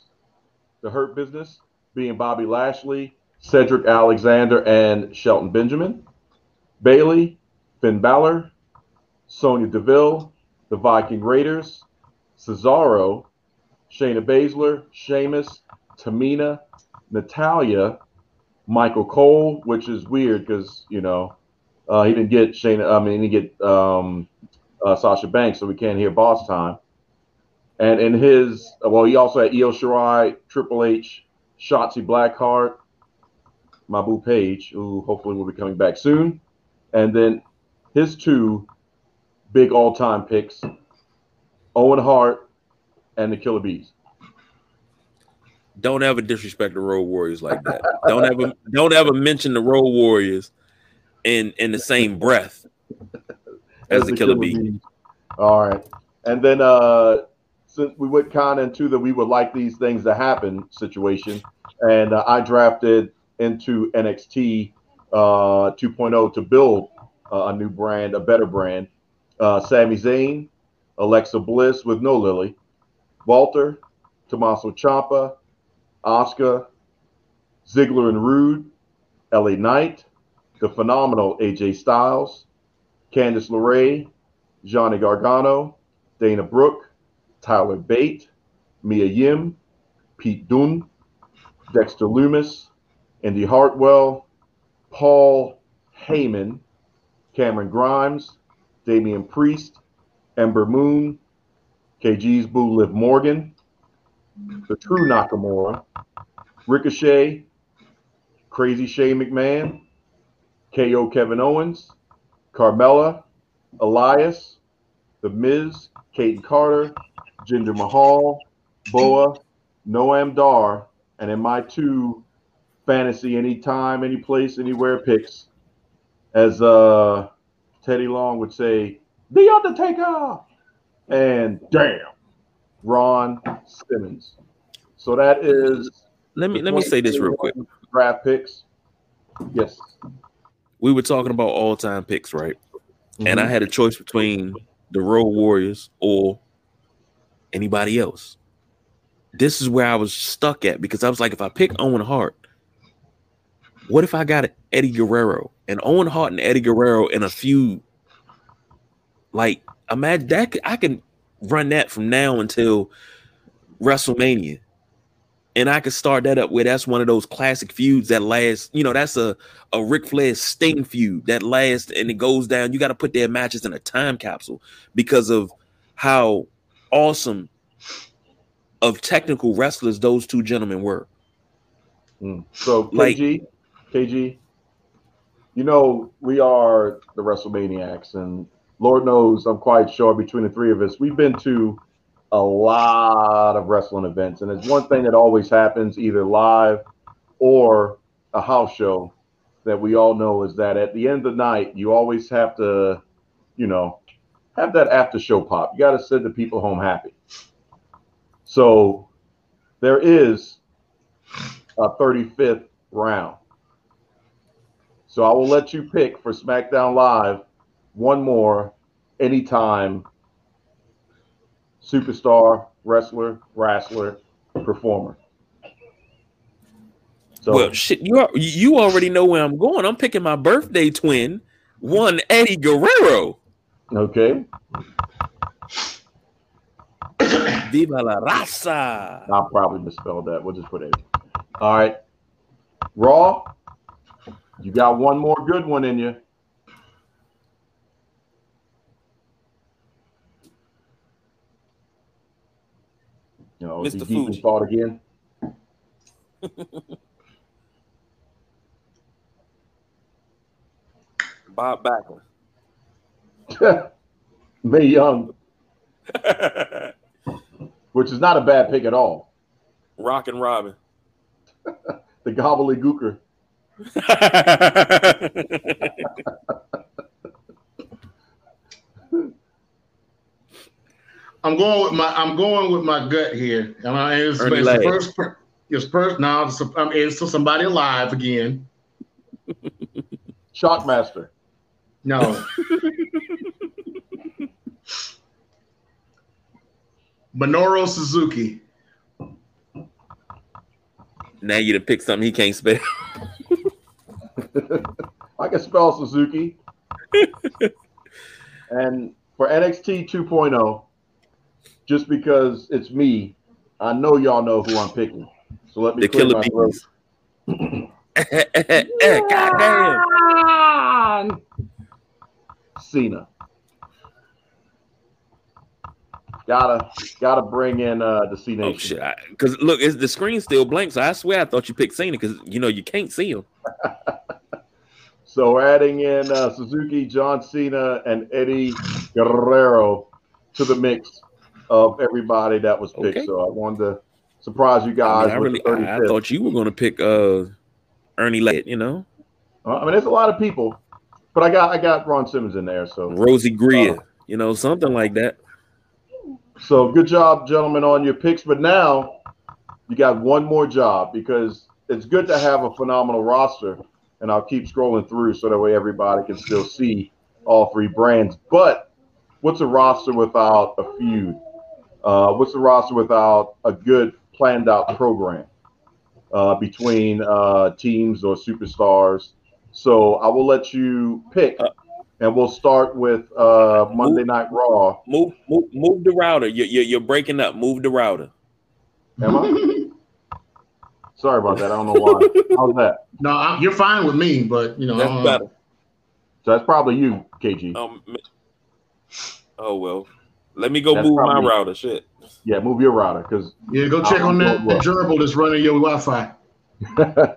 the Hurt Business, being Bobby Lashley, Cedric Alexander, and Shelton Benjamin. Bayley, Finn Balor, Sonya Deville, the Viking Raiders, Cesaro, Shayna Baszler, Sheamus, Tamina, Natalya, Michael Cole, which is weird because you know uh, he didn't get Shayna. I mean, he didn't get um, uh, Sasha Banks, so we can't hear Boss Time. And in his, well, he also had Io Shirai, Triple H, Shotzi Blackheart, Mabu Page, who hopefully will be coming back soon. And then his two big all-time picks, Owen Hart and the Killer Bees. Don't ever disrespect the Road Warriors like that. don't ever don't ever mention the Road Warriors in in the same breath as, as the, the Killer, Killer Bees. Bees. All right. And then uh since we went kind into the we would like these things to happen situation, and uh, I drafted into NXT uh, 2.0 to build uh, a new brand, a better brand. Uh, Sami Zayn, Alexa Bliss with no Lily, Walter, Tommaso Ciampa, Asuka, Ziggler and Roode, LA Knight, the phenomenal AJ Styles, Candice LeRae, Johnny Gargano, Dana Brooke, Tyler Bate, Mia Yim, Pete Dunne, Dexter Lumis, Indi Hartwell, Paul Heyman, Cameron Grimes, Damian Priest, Ember Moon, KG's Boo Liv Morgan, the true Nakamura, Ricochet, Crazy Shane McMahon, KO Kevin Owens, Carmella, Elias, The Miz, Kayden Carter, Jinder Mahal, Boa, Noam Dar, and in my two fantasy anytime, any place, anywhere picks. As uh, Teddy Long would say, The Undertaker! And damn, Ron Simmons. So that is. Let me let me say this real quick. Draft picks. Yes. We were talking about all time picks, right? Mm-hmm. And I mm-hmm. had a choice between the Road Warriors or anybody else. This is where I was stuck at because I was like, if I pick Owen Hart, what if I got Eddie Guerrero and Owen Hart and Eddie Guerrero in a feud? Like, imagine that I can run that from now until WrestleMania. And I could start that up where that's one of those classic feuds that lasts, you know, that's a, a Ric Flair Sting feud that lasts and it goes down. You got to put their matches in a time capsule because of how awesome of technical wrestlers those two gentlemen were. Mm. So KG, like, KG, you know, we are the WrestleManiacs, and Lord knows I'm quite sure between the three of us, we've been to a lot of wrestling events. And it's one thing that always happens either live or a house show that we all know is that at the end of the night, you always have to, you know, have that after show pop. You got to send the people home happy. So there is a 35th round. So I will let you pick for SmackDown Live one more anytime superstar, wrestler, wrestler, performer. So, well, shit, you are, you already know where I'm going. I'm picking my birthday twin, one Eddie Guerrero. Okay. Viva la raza. I'll probably misspelled that. We'll just put it. All right. Raw, you got one more good one in you. You know, Mr. Fuji. thought again. Bob Backlund. Mae Young. Which is not a bad pick at all. Rockin' Robin. the gobbledygooker. I'm going with my I'm going with my gut here, and I, it's, it's the first it's first now it's, it's somebody alive again. Shockmaster. No. Minoru Suzuki. Now you to pick something he can't spell. I can spell Suzuki. and for NXT 2.0, just because it's me, I know y'all know who I'm picking. So let me the killer bees. God damn. Cena. Gotta gotta bring in uh the C Nation. Oh shit! Because look, the screen's still blank, so I swear I thought you picked Cena because you know you can't see him. so we're adding in uh, Suzuki, John Cena, and Eddie Guerrero to the mix of everybody that was picked. Okay. So I wanted to surprise you guys. I, mean, I really, I, thought you were going to pick uh, Ernie Ladd. You know, uh, I mean, there's a lot of people, but I got I got Ron Simmons in there. So Rosey Grier, uh, you know, something like that. So good job, gentlemen, on your picks. But now you got one more job because it's good to have a phenomenal roster. And I'll keep scrolling through so that way everybody can still see all three brands. But what's a roster without a feud? Uh, what's a roster without a good planned out program uh, between uh, teams or superstars? So I will let you pick, uh, and we'll start with uh, Monday move, Night Raw. Move, move, move the router. You're, you're, you're breaking up. Move the router. Am I? Sorry about that. I don't know why. How's that? No, I, you're fine with me, but you know that's better. So that's probably you, KG. Um, oh well. Let me go That's move my router. Shit. Yeah, move your router because yeah, go check on that well. gerbil that's running your Wi-Fi.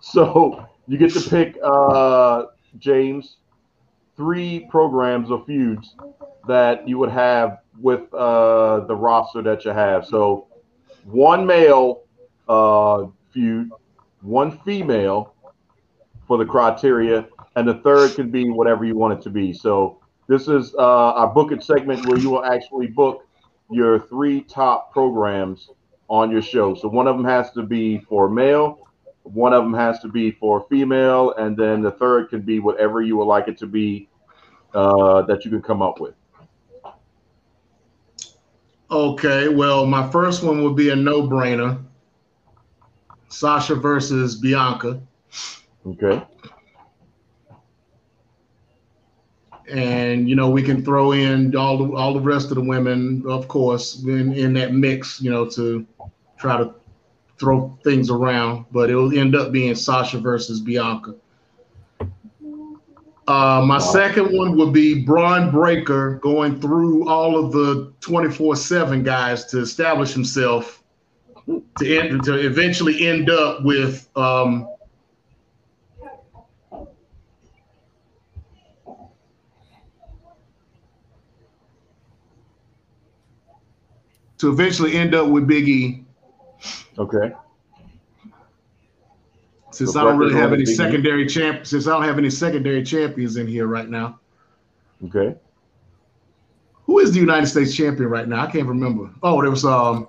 so you get to pick uh, James three programs or feuds that you would have with uh, the roster that you have. So one male uh, feud, one female for the criteria, and the third can be whatever you want it to be. So this is uh, our book it segment where you will actually book your three top programs on your show. So one of them has to be for male, one of them has to be for female, and then the third can be whatever you would like it to be uh, that you can come up with. Okay, well, my first one would be a no-brainer. Sasha versus Bianca. Okay. and you know we can throw in all the all the rest of the women, of course, in, in that mix, you know, to try to throw things around, but it'll end up being Sasha versus Bianca. Uh, my wow. second one would be Bron Breakker going through all of the 24 7 guys to establish himself to, end, to eventually end up with. Um, to eventually end up with Biggie Okay. Since So I don't really have any secondary champ, since I don't have any secondary champions in here right now. Okay. Who is the United States champion right now? I can't remember. Oh, there was um.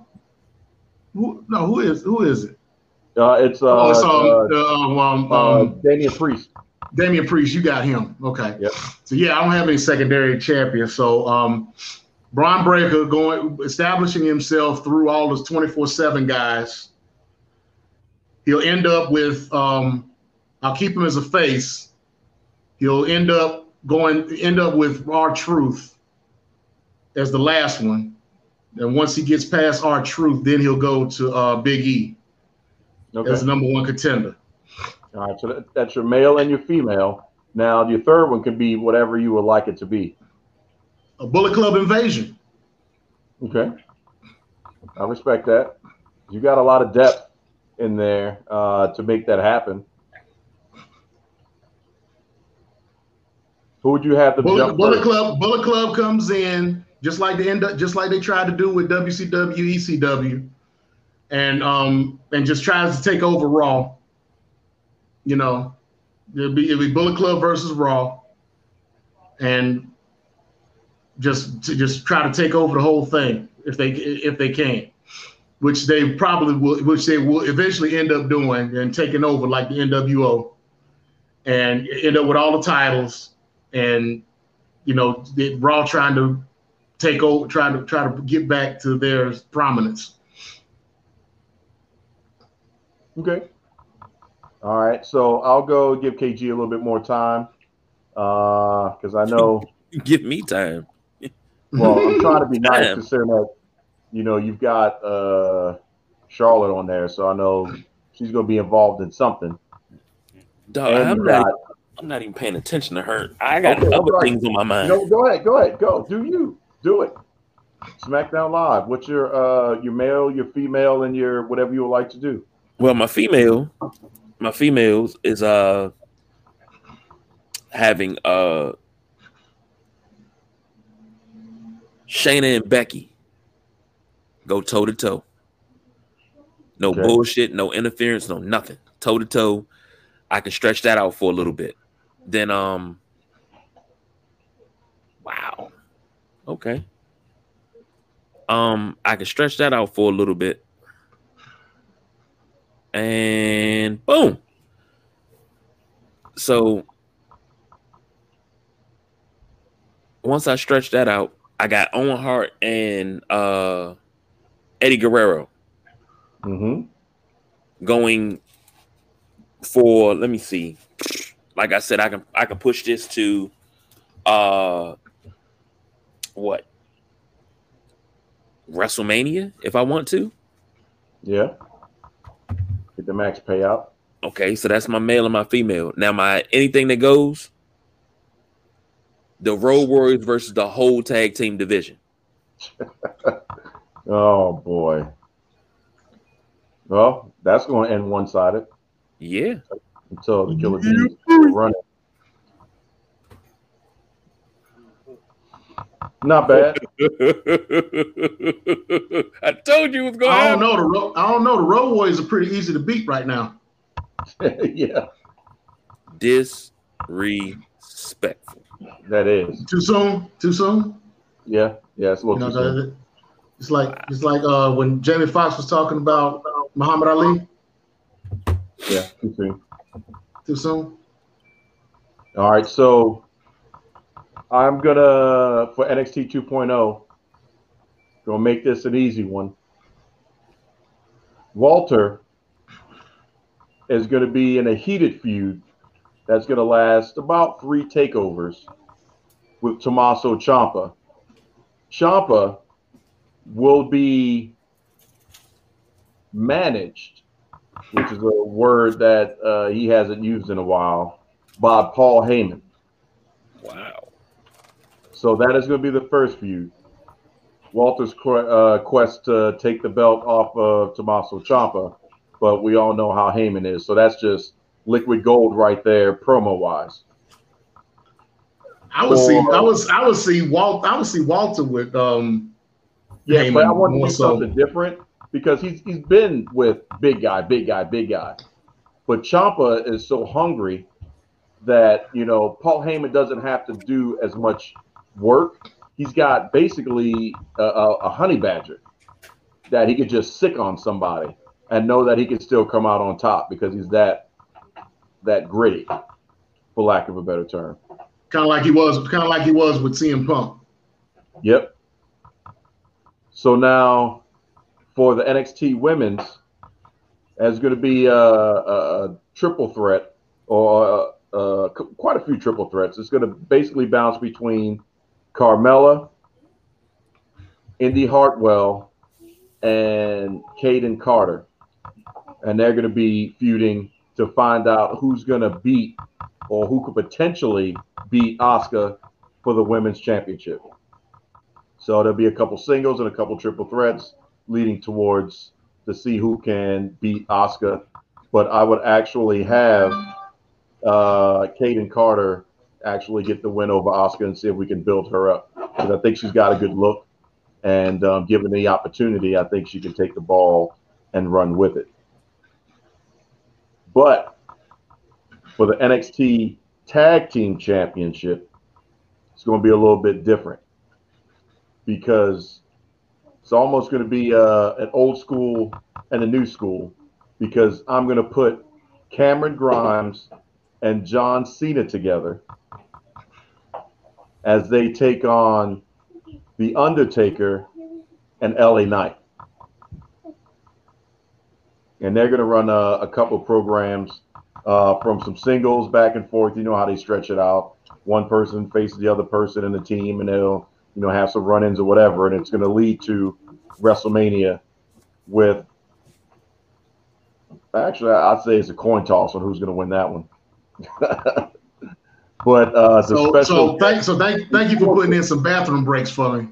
Who, no, who is who is it? Uh, it's uh, oh, it's um, uh, uh, um, um, uh, um Damian Priest. Damian Priest. You got him. Okay. Yep. So yeah, I don't have any secondary champions. So um, Bron Breakker going establishing himself through all those twenty four seven guys. He'll end up with um, I'll keep him as a face. He'll end up going end up with R Truth as the last one. And once he gets past R Truth, then he'll go to uh, Big E Okay. as the number one contender. All right. So that, that's your male and your female. Now your third one can be whatever you would like it to be. A Bullet Club invasion. Okay. I respect that. You got a lot of depth in there uh, to make that happen. Who would you have the Bullet, Bullet? Club, Bullet Club comes in just like they end up, just like they tried to do with WCW, ECW, and um and just tries to take over Raw. You know, it'll be it'll be Bullet Club versus Raw, and just to just try to take over the whole thing if they if they can, which they probably will, which they will eventually end up doing and taking over like the NWO, and end up with all the titles and you know they- Raw trying to take over, trying to try to get back to their prominence. Okay. All right. So I'll go give KG a little bit more time uh, because I know. Give me time. Well, I'm trying to be nice, considering that you know you've got uh, Charlotte on there, so I know she's going to be involved in something. Dog, I'm not. got- I'm not even paying attention to her. I got Okay, other things on my mind. No, go ahead, go ahead, go. Do you do it? SmackDown Live. What's your uh your male, your female, and your whatever you would like to do? Well, my female, my females is uh having uh Shayna and Becky go toe to toe. No Okay. bullshit, no interference, no nothing. Toe to toe. I can stretch that out for a little bit. Then um wow. Okay. Um I can stretch that out for a little bit and boom. So once I stretch that out, I got Owen Hart and uh Eddie Guerrero Mm-hmm. going for let me see. Like I said, I can I can push this to uh what WrestleMania if I want to. Yeah. Get the max payout. Okay, so that's my male and my female. Now my anything that goes, the Road Warriors versus the whole tag team division. Oh boy. Well, that's going to end one sided Yeah. until the Killer Bees mm-hmm. run. Not bad. I told you it was going I don't know the Ro- I don't know the Road Warriors are pretty easy to beat right now. yeah, Disrespectful. that is. Too soon? Too soon? Yeah, yeah, it's a You know, too soon. it's like it's like uh, when Jamie Foxx was talking about Muhammad Ali. Yeah, too soon. Too soon? All right, so I'm gonna for NXT 2.0, gonna make this an easy one. Walter is gonna be in a heated feud that's gonna last about three takeovers with Tommaso Ciampa. Ciampa will be managed, which is a word that uh, he hasn't used in a while, by Paul Heyman. Wow. So that is going to be the first feud. Walter's uh, quest to take the belt off of Tommaso Ciampa, but we all know how Heyman is. So that's just liquid gold right there, promo wise. I would see I was I would see Walt I would see Walter with um Yeah, Heyman but I want to do so. something different because he's he's been with big guy, big guy, big guy. But Ciampa is so hungry that you know Paul Heyman doesn't have to do as much work. He's got basically a, a, a honey badger that he could just sick on somebody and know that he can still come out on top because he's that that gritty, for lack of a better term. Kind of like he was, kind of like he was with CM Punk. Yep. So now for the NXT women's, there's going to be a, a, a triple threat or uh, uh, qu- quite a few triple threats. It's going to basically bounce between Carmella, Indi Hartwell, and Kayden Carter. And they're going to be feuding to find out who's going to beat or who could potentially beat Asuka for the women's championship. So there'll be a couple singles and a couple triple threats leading towards to see who can beat Asuka. But I would actually have uh Kayden Carter actually get the win over Asuka and see if we can build her up. Because I think she's got a good look. And um, given the opportunity, I think she can take the ball and run with it. But for the NXT Tag Team Championship, it's going to be a little bit different because it's almost going to be uh, an old school and a new school because I'm going to put Cameron Grimes and John Cena together as they take on The Undertaker and LA Knight. And they're going to run a, a couple programs uh, from some singles back and forth. You know how they stretch it out. One person faces the other person in the team, and they'll you know have some run-ins or whatever, and it's going to lead to WrestleMania with. Actually, I'd say it's a coin toss on who's going to win that one. but uh, So, special, so thank, so thank, thank you for putting in some bathroom breaks for me.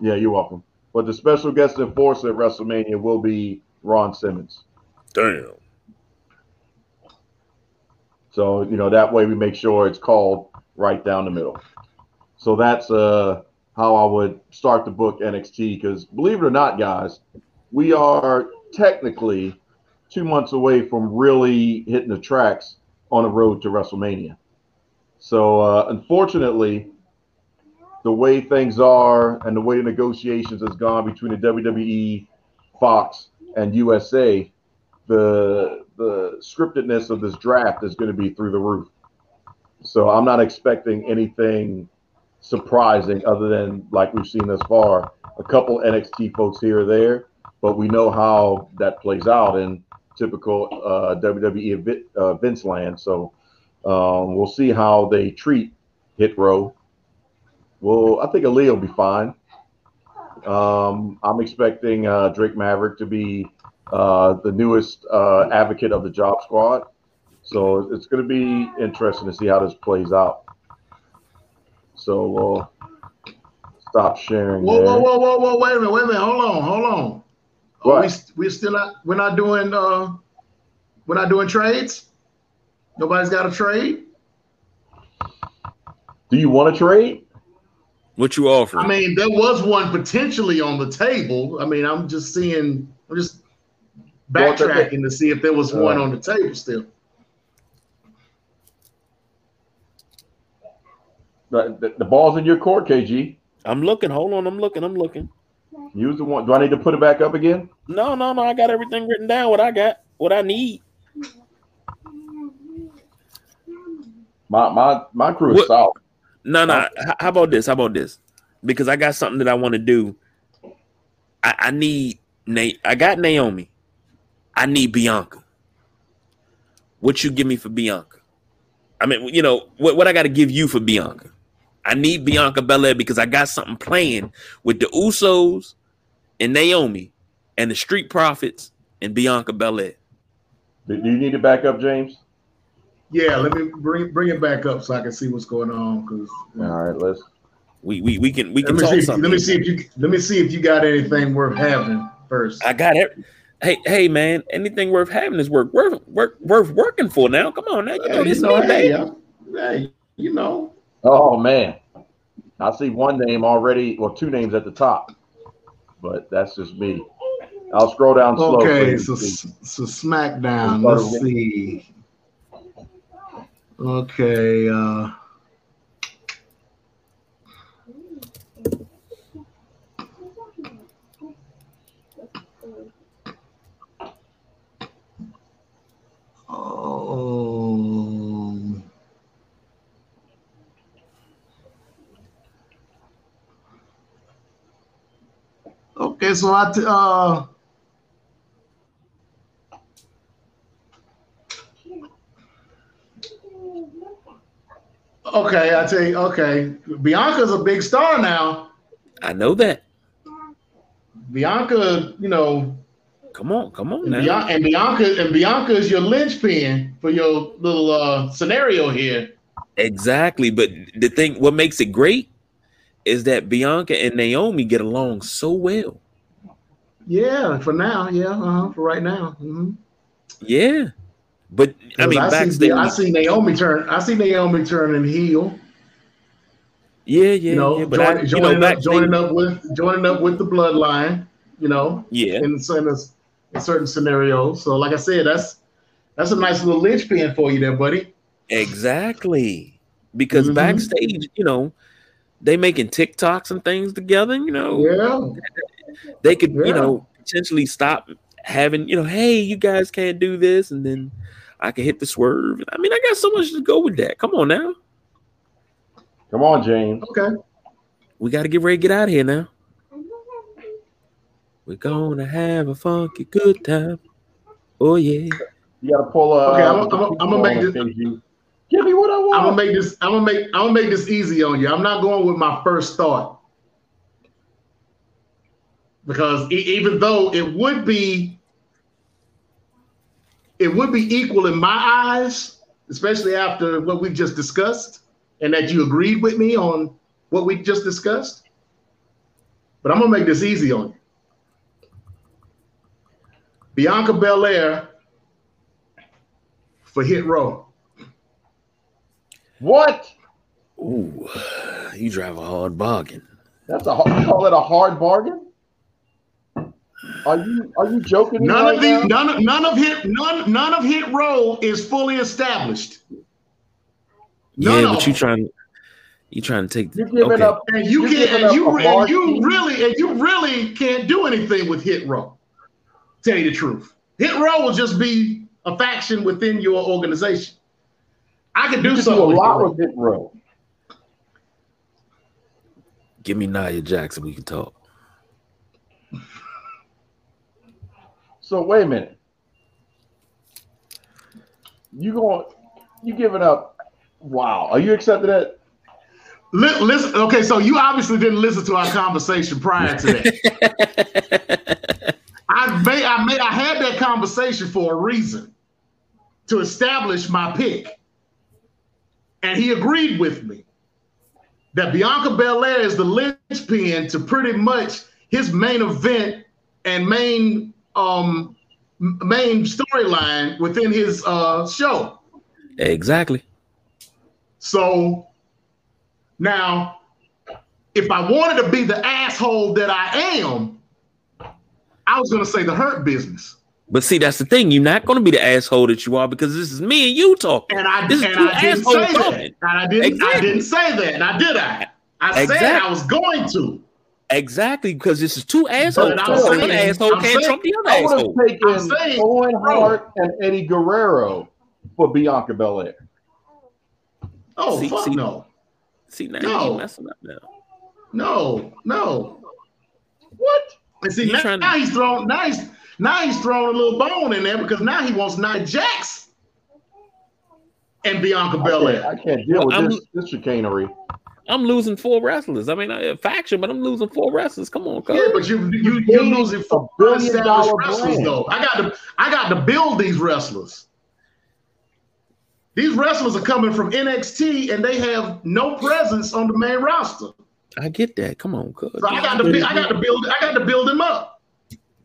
yeah, you're welcome. But the special guest enforcer at WrestleMania will be Ron Simmons. Damn. So, you know, that way we make sure it's called right down the middle. So that's uh, how I would start the book NXT because believe it or not, guys, we are technically two months away from really hitting the tracks on the road to WrestleMania. So, uh, unfortunately, the way things are and the way the negotiations has gone between the WWE, Fox, and USA, the the scriptedness of this draft is going to be through the roof. So I'm not expecting anything surprising other than like we've seen thus far, a couple NXT folks here or there, but we know how that plays out in typical uh, WWE Vin- uh, Vince land. So um, we'll see how they treat Hit Row. Well, I think Aliyah will be fine. Um, I'm expecting uh, Drake Maverick to be uh, the newest uh, advocate of the Job Squad. So it's going to be interesting to see how this plays out. So we'll stop sharing. Whoa, there. whoa, whoa, whoa, whoa! Wait a minute, wait a minute. Hold on, hold on. Are we What? we're still not. We're not doing. Uh, we're not doing trades. Nobody's got a trade. Do you want to trade? What you offering? I mean, there was one potentially on the table. I mean, I'm just seeing. I'm just backtracking to see if there was one Uh, on the table still. The, the, the ball's in your court, KG. I'm looking. Hold on. I'm looking. I'm looking. Use the one. Do I need to put it back up again? No, no, no. I got everything written down. What I got. What I need. My my my crew is What- solid. No, no. H- How about this? How about this? Because I got something that I want to do. I, I need Nate. I got Naomi. I need Bianca. What you give me for Bianca? I mean, you know, what, what I got to give you for Bianca? I need Bianca Belair because I got something playing with the Usos and Naomi and the Street Profits and Bianca Belair. Do do you need to back up, James? Yeah, let me bring bring it back up so I can see what's going on. Because All right, let's. We we, we can we let can me talk see. Something. let me see if you let me see if you got anything worth having first. I got it. Hey, hey, man! Anything worth having is worth worth worth, worth working for. Now, come on, now you know Hey, this you know, me, hey, baby. Hey, you know. Oh man, I see one name already. Well, two names at the top. but that's just me. I'll scroll down slow. Okay, so so SmackDown. Let's see. Okay. uh Oh. Okay, so I t- uh Okay, I tell you, okay. Bianca's a big star now. I know that. Bianca, you know, Come on, come on and, now. Bianca, and Bianca and Bianca is your linchpin for your little uh scenario here. Exactly. But the thing, what makes it great is that Bianca and Naomi get along so well. Yeah, for now, yeah, uh-huh, for right now. mhm. Yeah. But I mean, I backstage. see, I see Naomi turn. I see Naomi turning heel. yeah, yeah, you know, yeah. But join, I, you joining, know, up, joining up with joining up with the bloodline. You know, yeah. in, in, a, in certain scenarios. So, like I said, that's that's a nice little linchpin for you there, buddy. Exactly. Because Mhm. backstage, you know, they making TikToks and things together, you know. Yeah, They could, Yeah. you know, potentially stop having, you know, hey, you guys can't do this, and then I can hit the swerve. I mean, I got so much to go with that. Come on now. Come on, James. okay. We gotta get ready to get out of here now. We're gonna have a funky good time. Oh yeah. You got to pull up. Okay, I'm- I'm- I'm gonna make this- Give me what I want. I'm gonna make this. I'm gonna make. I'm gonna make this easy on you. I'm not going with my first thought because e- even though it would be, it would be equal in my eyes, especially after what we've just discussed, and that you agreed with me on what we just discussed. But I'm gonna make this easy on you. Bianca Belair for Hit Row. What? Ooh, you drive a hard bargain. That's a hard- you call it a hard bargain? Are you are you joking? me None right of these, now? none of none of hit, none none of hit row is fully established. None yeah, but you them. trying you trying to take You're giving okay. up. And you can't, and you, and you really, and you really can't do anything with hit row. Tell you the truth, hit row will just be a faction within your organization. I could do You can do something a with lot Hit with Hit Row. Give me Nia Jackson. We can talk. So wait a minute. You going? You giving up? Wow. Are you accepting that? Listen, okay, so you obviously didn't listen to our conversation prior to that. I made, I made, I had that conversation for a reason, to establish my pick, and he agreed with me that Bianca Belair is the linchpin to pretty much his main event and main um main storyline within his uh show. exactly. So now, if I wanted to be the asshole that I am, I was going to say the hurt business. But see, that's the thing. You're not going to be the asshole that you are because this is me and you talking. And I, This is and I didn't say that. And I didn't, I didn't say that. Now, did I? I said I was going to. Exactly, because this is two assholes. I'm talking. One saying- asshole I'm can't saying- trump the other I would asshole. have taken I'm saying, Owen bro. Hart and Eddie Guerrero for Bianca Belair. Oh, See- fuck see- no. See, now No. you messing up now. No, no. What? And see, You now, to- he's throwing, now he's, now he's throwing a little bone in there because now he wants Nia Jax and Bianca I can't, Belair. I can't deal Well, with I'm- this, this chicanery. I'm losing four wrestlers. I mean, a faction, but I'm losing four wrestlers. Come on, cuz. Yeah, but you you you're losing for A billion established wrestlers brand. though. I got to I got to build these wrestlers. These wrestlers are coming from NXT and they have no presence on the main roster. I get that. Come on, cuz. So I got to I got to build I got to build them up.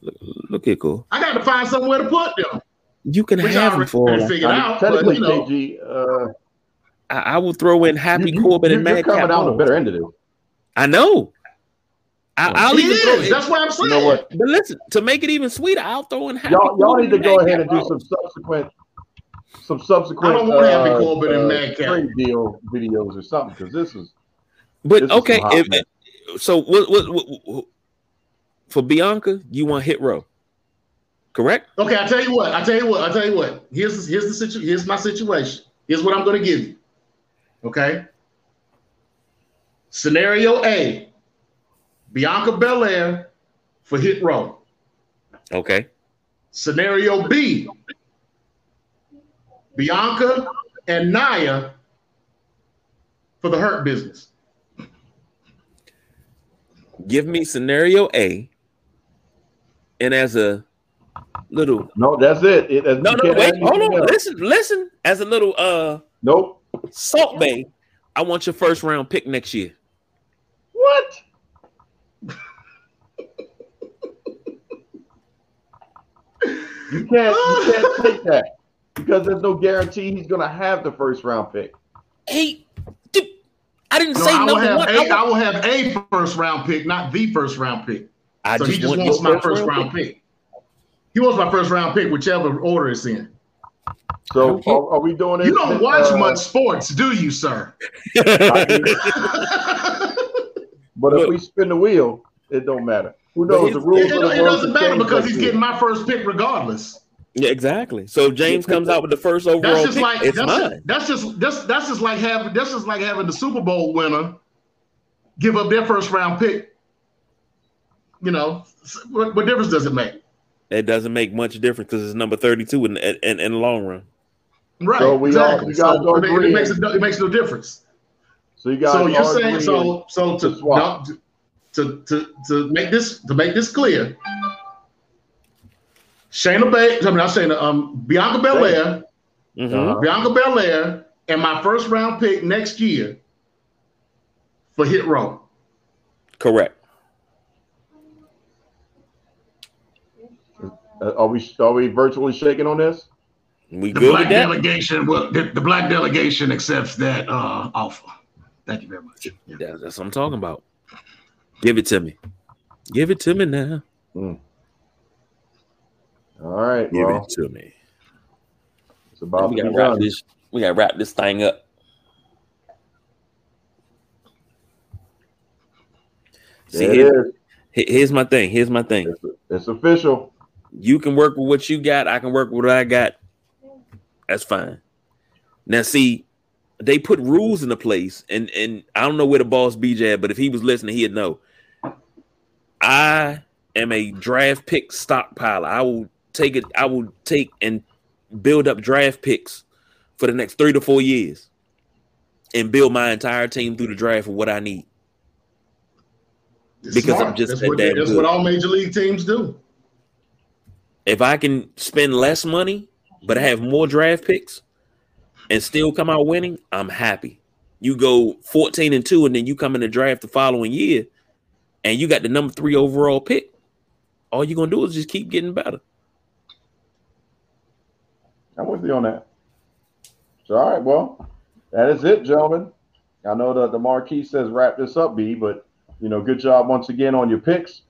look, look here, cool. I got to find somewhere to put them. You can Which I have them for. figured I mean, out, but you know, KG, uh, I, I will throw in Happy you, you, Corbin you, and you're Madcap coming out on the better end of this. I know. I, I'll He even throw is. it. That's what I'm saying. You know what? But listen, to make it even sweeter, I'll throw in happy Y'all, y'all need to go ahead and do some subsequent, some subsequent. I don't want Happy uh, Corbin and uh, Madcap. trade deal videos or something because this is But This okay, some hot if, so what, what, what, what- for Bianca, you want hit row, correct? Okay, I tell you what. I tell you what. I tell you what. Here's here's the situ- Here's my situation. Here's what I'm going to give you. Okay. Scenario A: Bianca Belair for Hit Row. Okay. Scenario B: Bianca and Nia for the Hurt Business. Give me scenario A, and as a little no. That's it. it that's, no no wait hold on else. listen listen as a little uh Nope. Salt bay. I want your first round pick next year. What? You can't you can't take that because there's no guarantee he's gonna have the first round pick. Hey, dude, I didn't say No, say I will number have one. a, I, I want- will have a first round pick, not the first round pick. I so he just want wants my first round pick. He wants my first round pick, whichever order it's in. So are, are we doing it? You don't watch uh, much sports, do you, sir? But if we spin the wheel, it don't matter. Who knows the It- rules? it, of the it doesn't matter because he's getting my first pick regardless. Yeah, exactly. So if James comes out with the first overall That's just pick, like it's that's, mine. that's just that's that's just like having that's just like having the Super Bowl winner give up their first round pick. You know, what, what difference does it make? It doesn't make much difference because it's number thirty-two in, in in the long run. Right. So we all- exactly. you so all it, it makes it, it makes no difference. So you guys so you're saying so so to, to no, to to to make this to make this clear. Shayna Bay, I mean not Shayna, um Bianca Belair, Mhm. Uh-huh. Bianca Belair, and my first round pick next year for Hit Row. Correct. Uh, are we are we virtually shaking on this? We The good black with that? delegation, well, the, the black delegation accepts that uh, offer. Thank you very much. Yeah. Yeah, that's what I'm talking about. Give it to me. Give it to me now. All right, Give well, it to me. it's about we gotta wrap done. this. We gotta wrap this thing up. See, There it here- is. here's my thing. Here's my thing. It's, it's official. You can work with what you got. I can work with what I got. That's fine. Now, see, they put rules into place, and and I don't know where the boss BJ at, but if he was listening, he'd know. I am a draft pick stockpiler. I will take it. I will take and build up draft picks for the next three to four years, and build my entire team through the draft of what I need. It's Because I'm just that's that what that's good. what all major league teams do. if I can spend less money but I have more draft picks and still come out winning, I'm happy. You go 14 and 2 and then you come in the draft the following year and you got the number 3 overall pick. All you're to do is just keep getting better. I'm with you on that. So, all right, well, that is it, gentlemen. I know that the marquee says wrap this up, B, but you know, good job once again on your picks.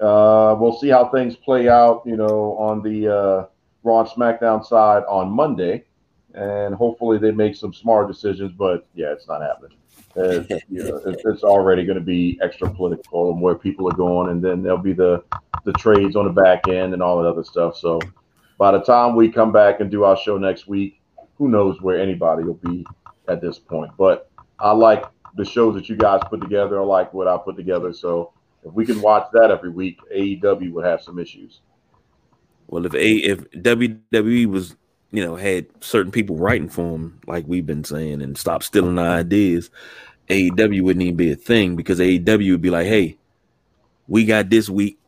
Uh, we'll see how things play out, you know, on the uh, Raw and SmackDown side on Monday, and hopefully they make some smart decisions. But yeah, it's not happening. Uh, you know, it's, it's already going to be extra political and where people are going, and then there'll be the the trades on the back end and all that other stuff. So by the time we come back and do our show next week, who knows where anybody will be at this point. But I like the shows that you guys put together. I like what I put together. So if we can watch that every week, AEW would have some issues. Well, if a if WWE was, you know, had certain people writing for them like we've been saying and stop stealing our ideas, AEW wouldn't even be a thing because AEW would be like, "Hey, we got this week,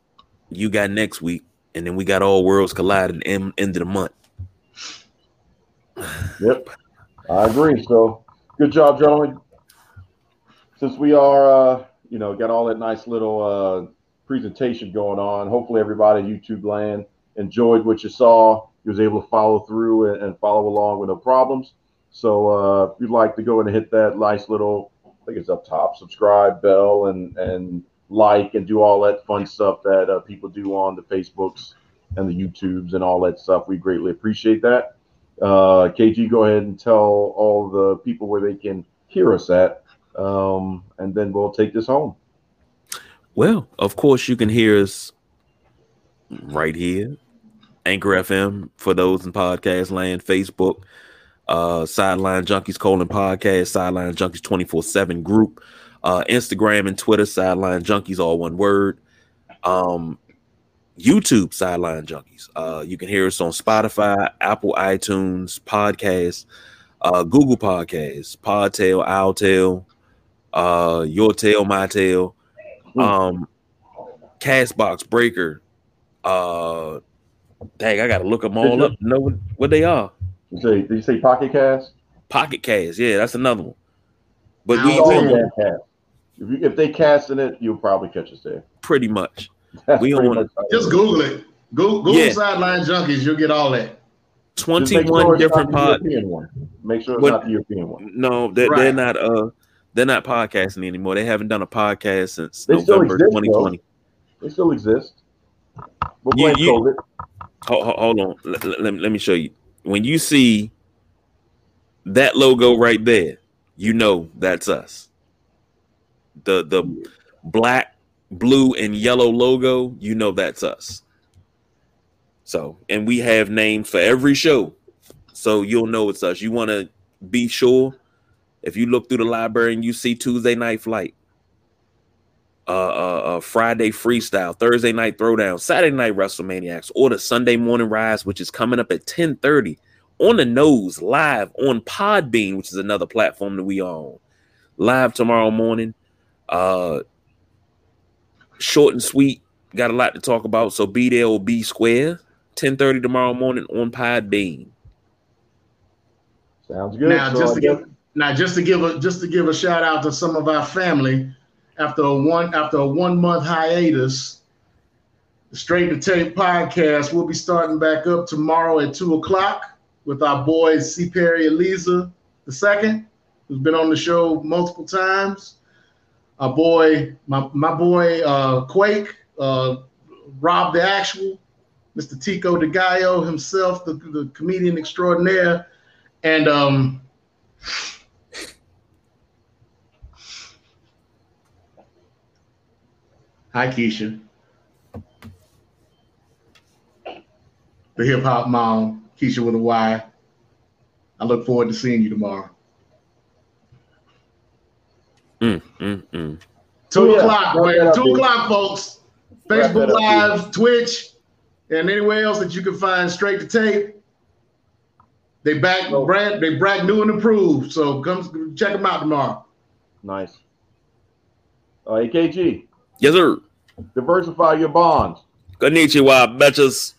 you got next week, and then we got all worlds collided in end of the month." Yep, I agree. So good job, gentlemen. Since we are, uh, you know, got all that nice little uh, presentation going on, hopefully everybody YouTube land enjoyed what you saw. You was able to follow through and, and follow along with no problems. So uh, if you'd like to go and hit that nice little, I think it's up top, subscribe bell and and like, and do all that fun stuff that uh, people do on the Facebooks and the YouTubes and all that stuff. We greatly appreciate that. Uh, KG, go ahead and tell all the people where they can hear us at, um, and then we'll take this home. Well, of course, you can hear us right here, Anchor FM for those in podcast land, Facebook, uh, Sideline Junkies colon podcast, Sideline Junkies 24 7 group, uh, Instagram and Twitter, Sideline Junkies, all one word. Um, YouTube, Sideline Junkies. Uh, you can hear us on Spotify, Apple iTunes, Podcasts, uh, Google Podcasts, Podtail, Owltail, uh, Your Tail, My Tail, um, Castbox, Breaker. Uh, dang, I gotta look them all up know what, what they are. You say, did you say Pocket Cast? Pocket Cast, yeah, that's another one. But we, It's all Tail. that. If, you, if they cast in it, you'll probably catch us there. pretty much. That's We pretty on- much how it Just. Google it. Go, Google Yeah. sideline junkies. You'll get all that. 21 sure different not the pod. One. Make sure it's What- not the European one. No, they're, they're not. Uh, they're not podcasting anymore. They haven't done a podcast since They November exist, 2020. They still exist. You- you- Hold, hold, on. Let, let- let me show you. When you see that logo right there, you know that's us. The the black, blue, and yellow logo, you know that's us. So, and we have names for every show, so you'll know it's us. You want to be sure if you look through the library and you see Tuesday Night Flight, uh, uh, uh, Friday Freestyle, Thursday Night Throwdown, Saturday Night WrestleManiacs, or the Sunday Morning Rise, which is coming up at 10:30 on the nose live on Podbean, which is another platform that we are on. Live tomorrow morning. Uh, short and sweet. Got a lot to talk about, so be there or be square. 10:30 tomorrow morning on Podbean. Sounds good. Now, So just to give now just to give a just to give a shout out to some of our family after a one after a one month hiatus. The Straight to Tape podcast We'll be starting back up tomorrow at two o'clock with our boys C. Perry Eliza the second, who's been on the show multiple times. Our boy, my my boy uh, Quake, uh, Rob the Actual, Mr. Tico de Gallo himself, the, the comedian extraordinaire, and um, Hi, Keisha. The hip hop mom, Keisha with a Y. I look forward to seeing you tomorrow. Mm, mm, mm. Two Yeah, o'clock, wrap man. Two o'clock, folks. Facebook that up, Live, Twitch, and anywhere else that you can find straight to tape. They back Oh. brand, they brand new and improved. So come check them out tomorrow. nice. Uh, AKG, Yes, sir. diversify your bonds. Konnichiwa, betches.